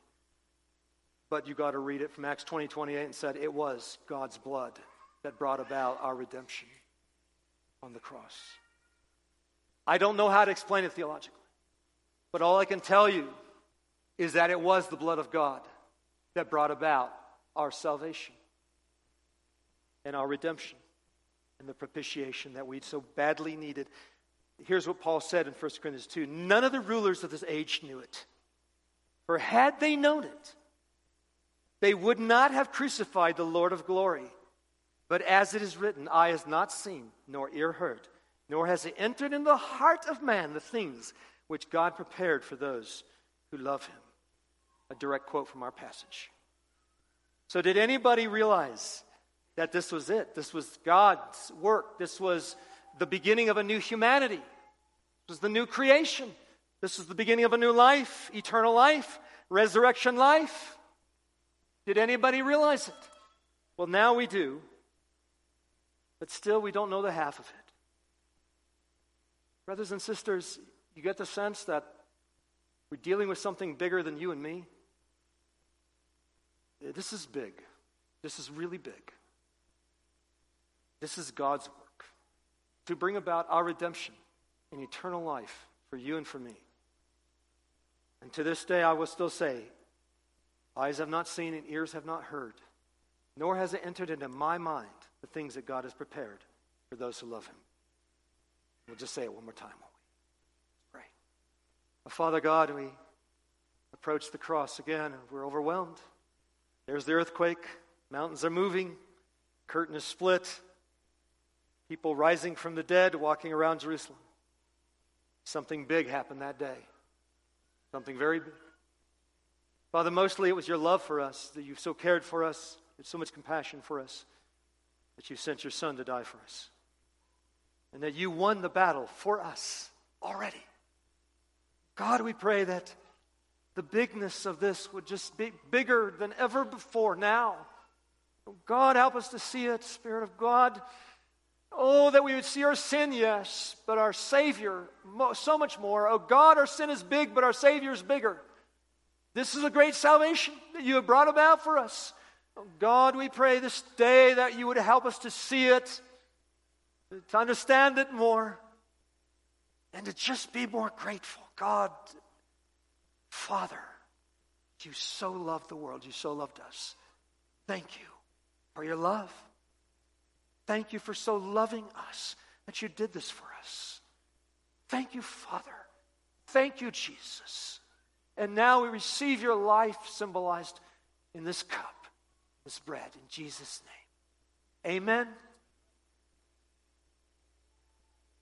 But you got to read it from Acts 20 28 and said it was God's blood that brought about our redemption on the cross. I don't know how to explain it theologically, but all I can tell you is that it was the blood of God that brought about our salvation and our redemption and the propitiation that we so badly needed. Here's what Paul said in 1 Corinthians 2 None of the rulers of this age knew it. For had they known it, they would not have crucified the Lord of glory. But as it is written, eye has not seen, nor ear heard, nor has it entered in the heart of man the things which God prepared for those who love him. A direct quote from our passage. So, did anybody realize that this was it? This was God's work. This was the beginning of a new humanity. This was the new creation. This was the beginning of a new life, eternal life, resurrection life. Did anybody realize it? Well, now we do, but still we don't know the half of it. Brothers and sisters, you get the sense that we're dealing with something bigger than you and me. This is big. This is really big. This is God's work to bring about our redemption and eternal life for you and for me. And to this day, I will still say, eyes have not seen and ears have not heard, nor has it entered into my mind the things that God has prepared for those who love him. We'll just say it one more time, won't we? Pray. Father God, we approach the cross again and we're overwhelmed. There's the earthquake, mountains are moving, curtain is split, people rising from the dead, walking around Jerusalem. Something big happened that day. Something very big. Father, mostly it was your love for us, that you've so cared for us, had so much compassion for us, that you sent your Son to die for us. And that you won the battle for us already. God, we pray that the bigness of this would just be bigger than ever before now. Oh, God, help us to see it, Spirit of God. Oh, that we would see our sin, yes, but our Savior, so much more. Oh, God, our sin is big, but our Savior is bigger. This is a great salvation that you have brought about for us. Oh, God, we pray this day that you would help us to see it, to understand it more, and to just be more grateful. God, Father, you so loved the world, you so loved us. Thank you for your love. Thank you for so loving us that you did this for us. Thank you, Father. Thank you, Jesus. And now we receive your life symbolized in this cup, this bread, in Jesus' name. Amen.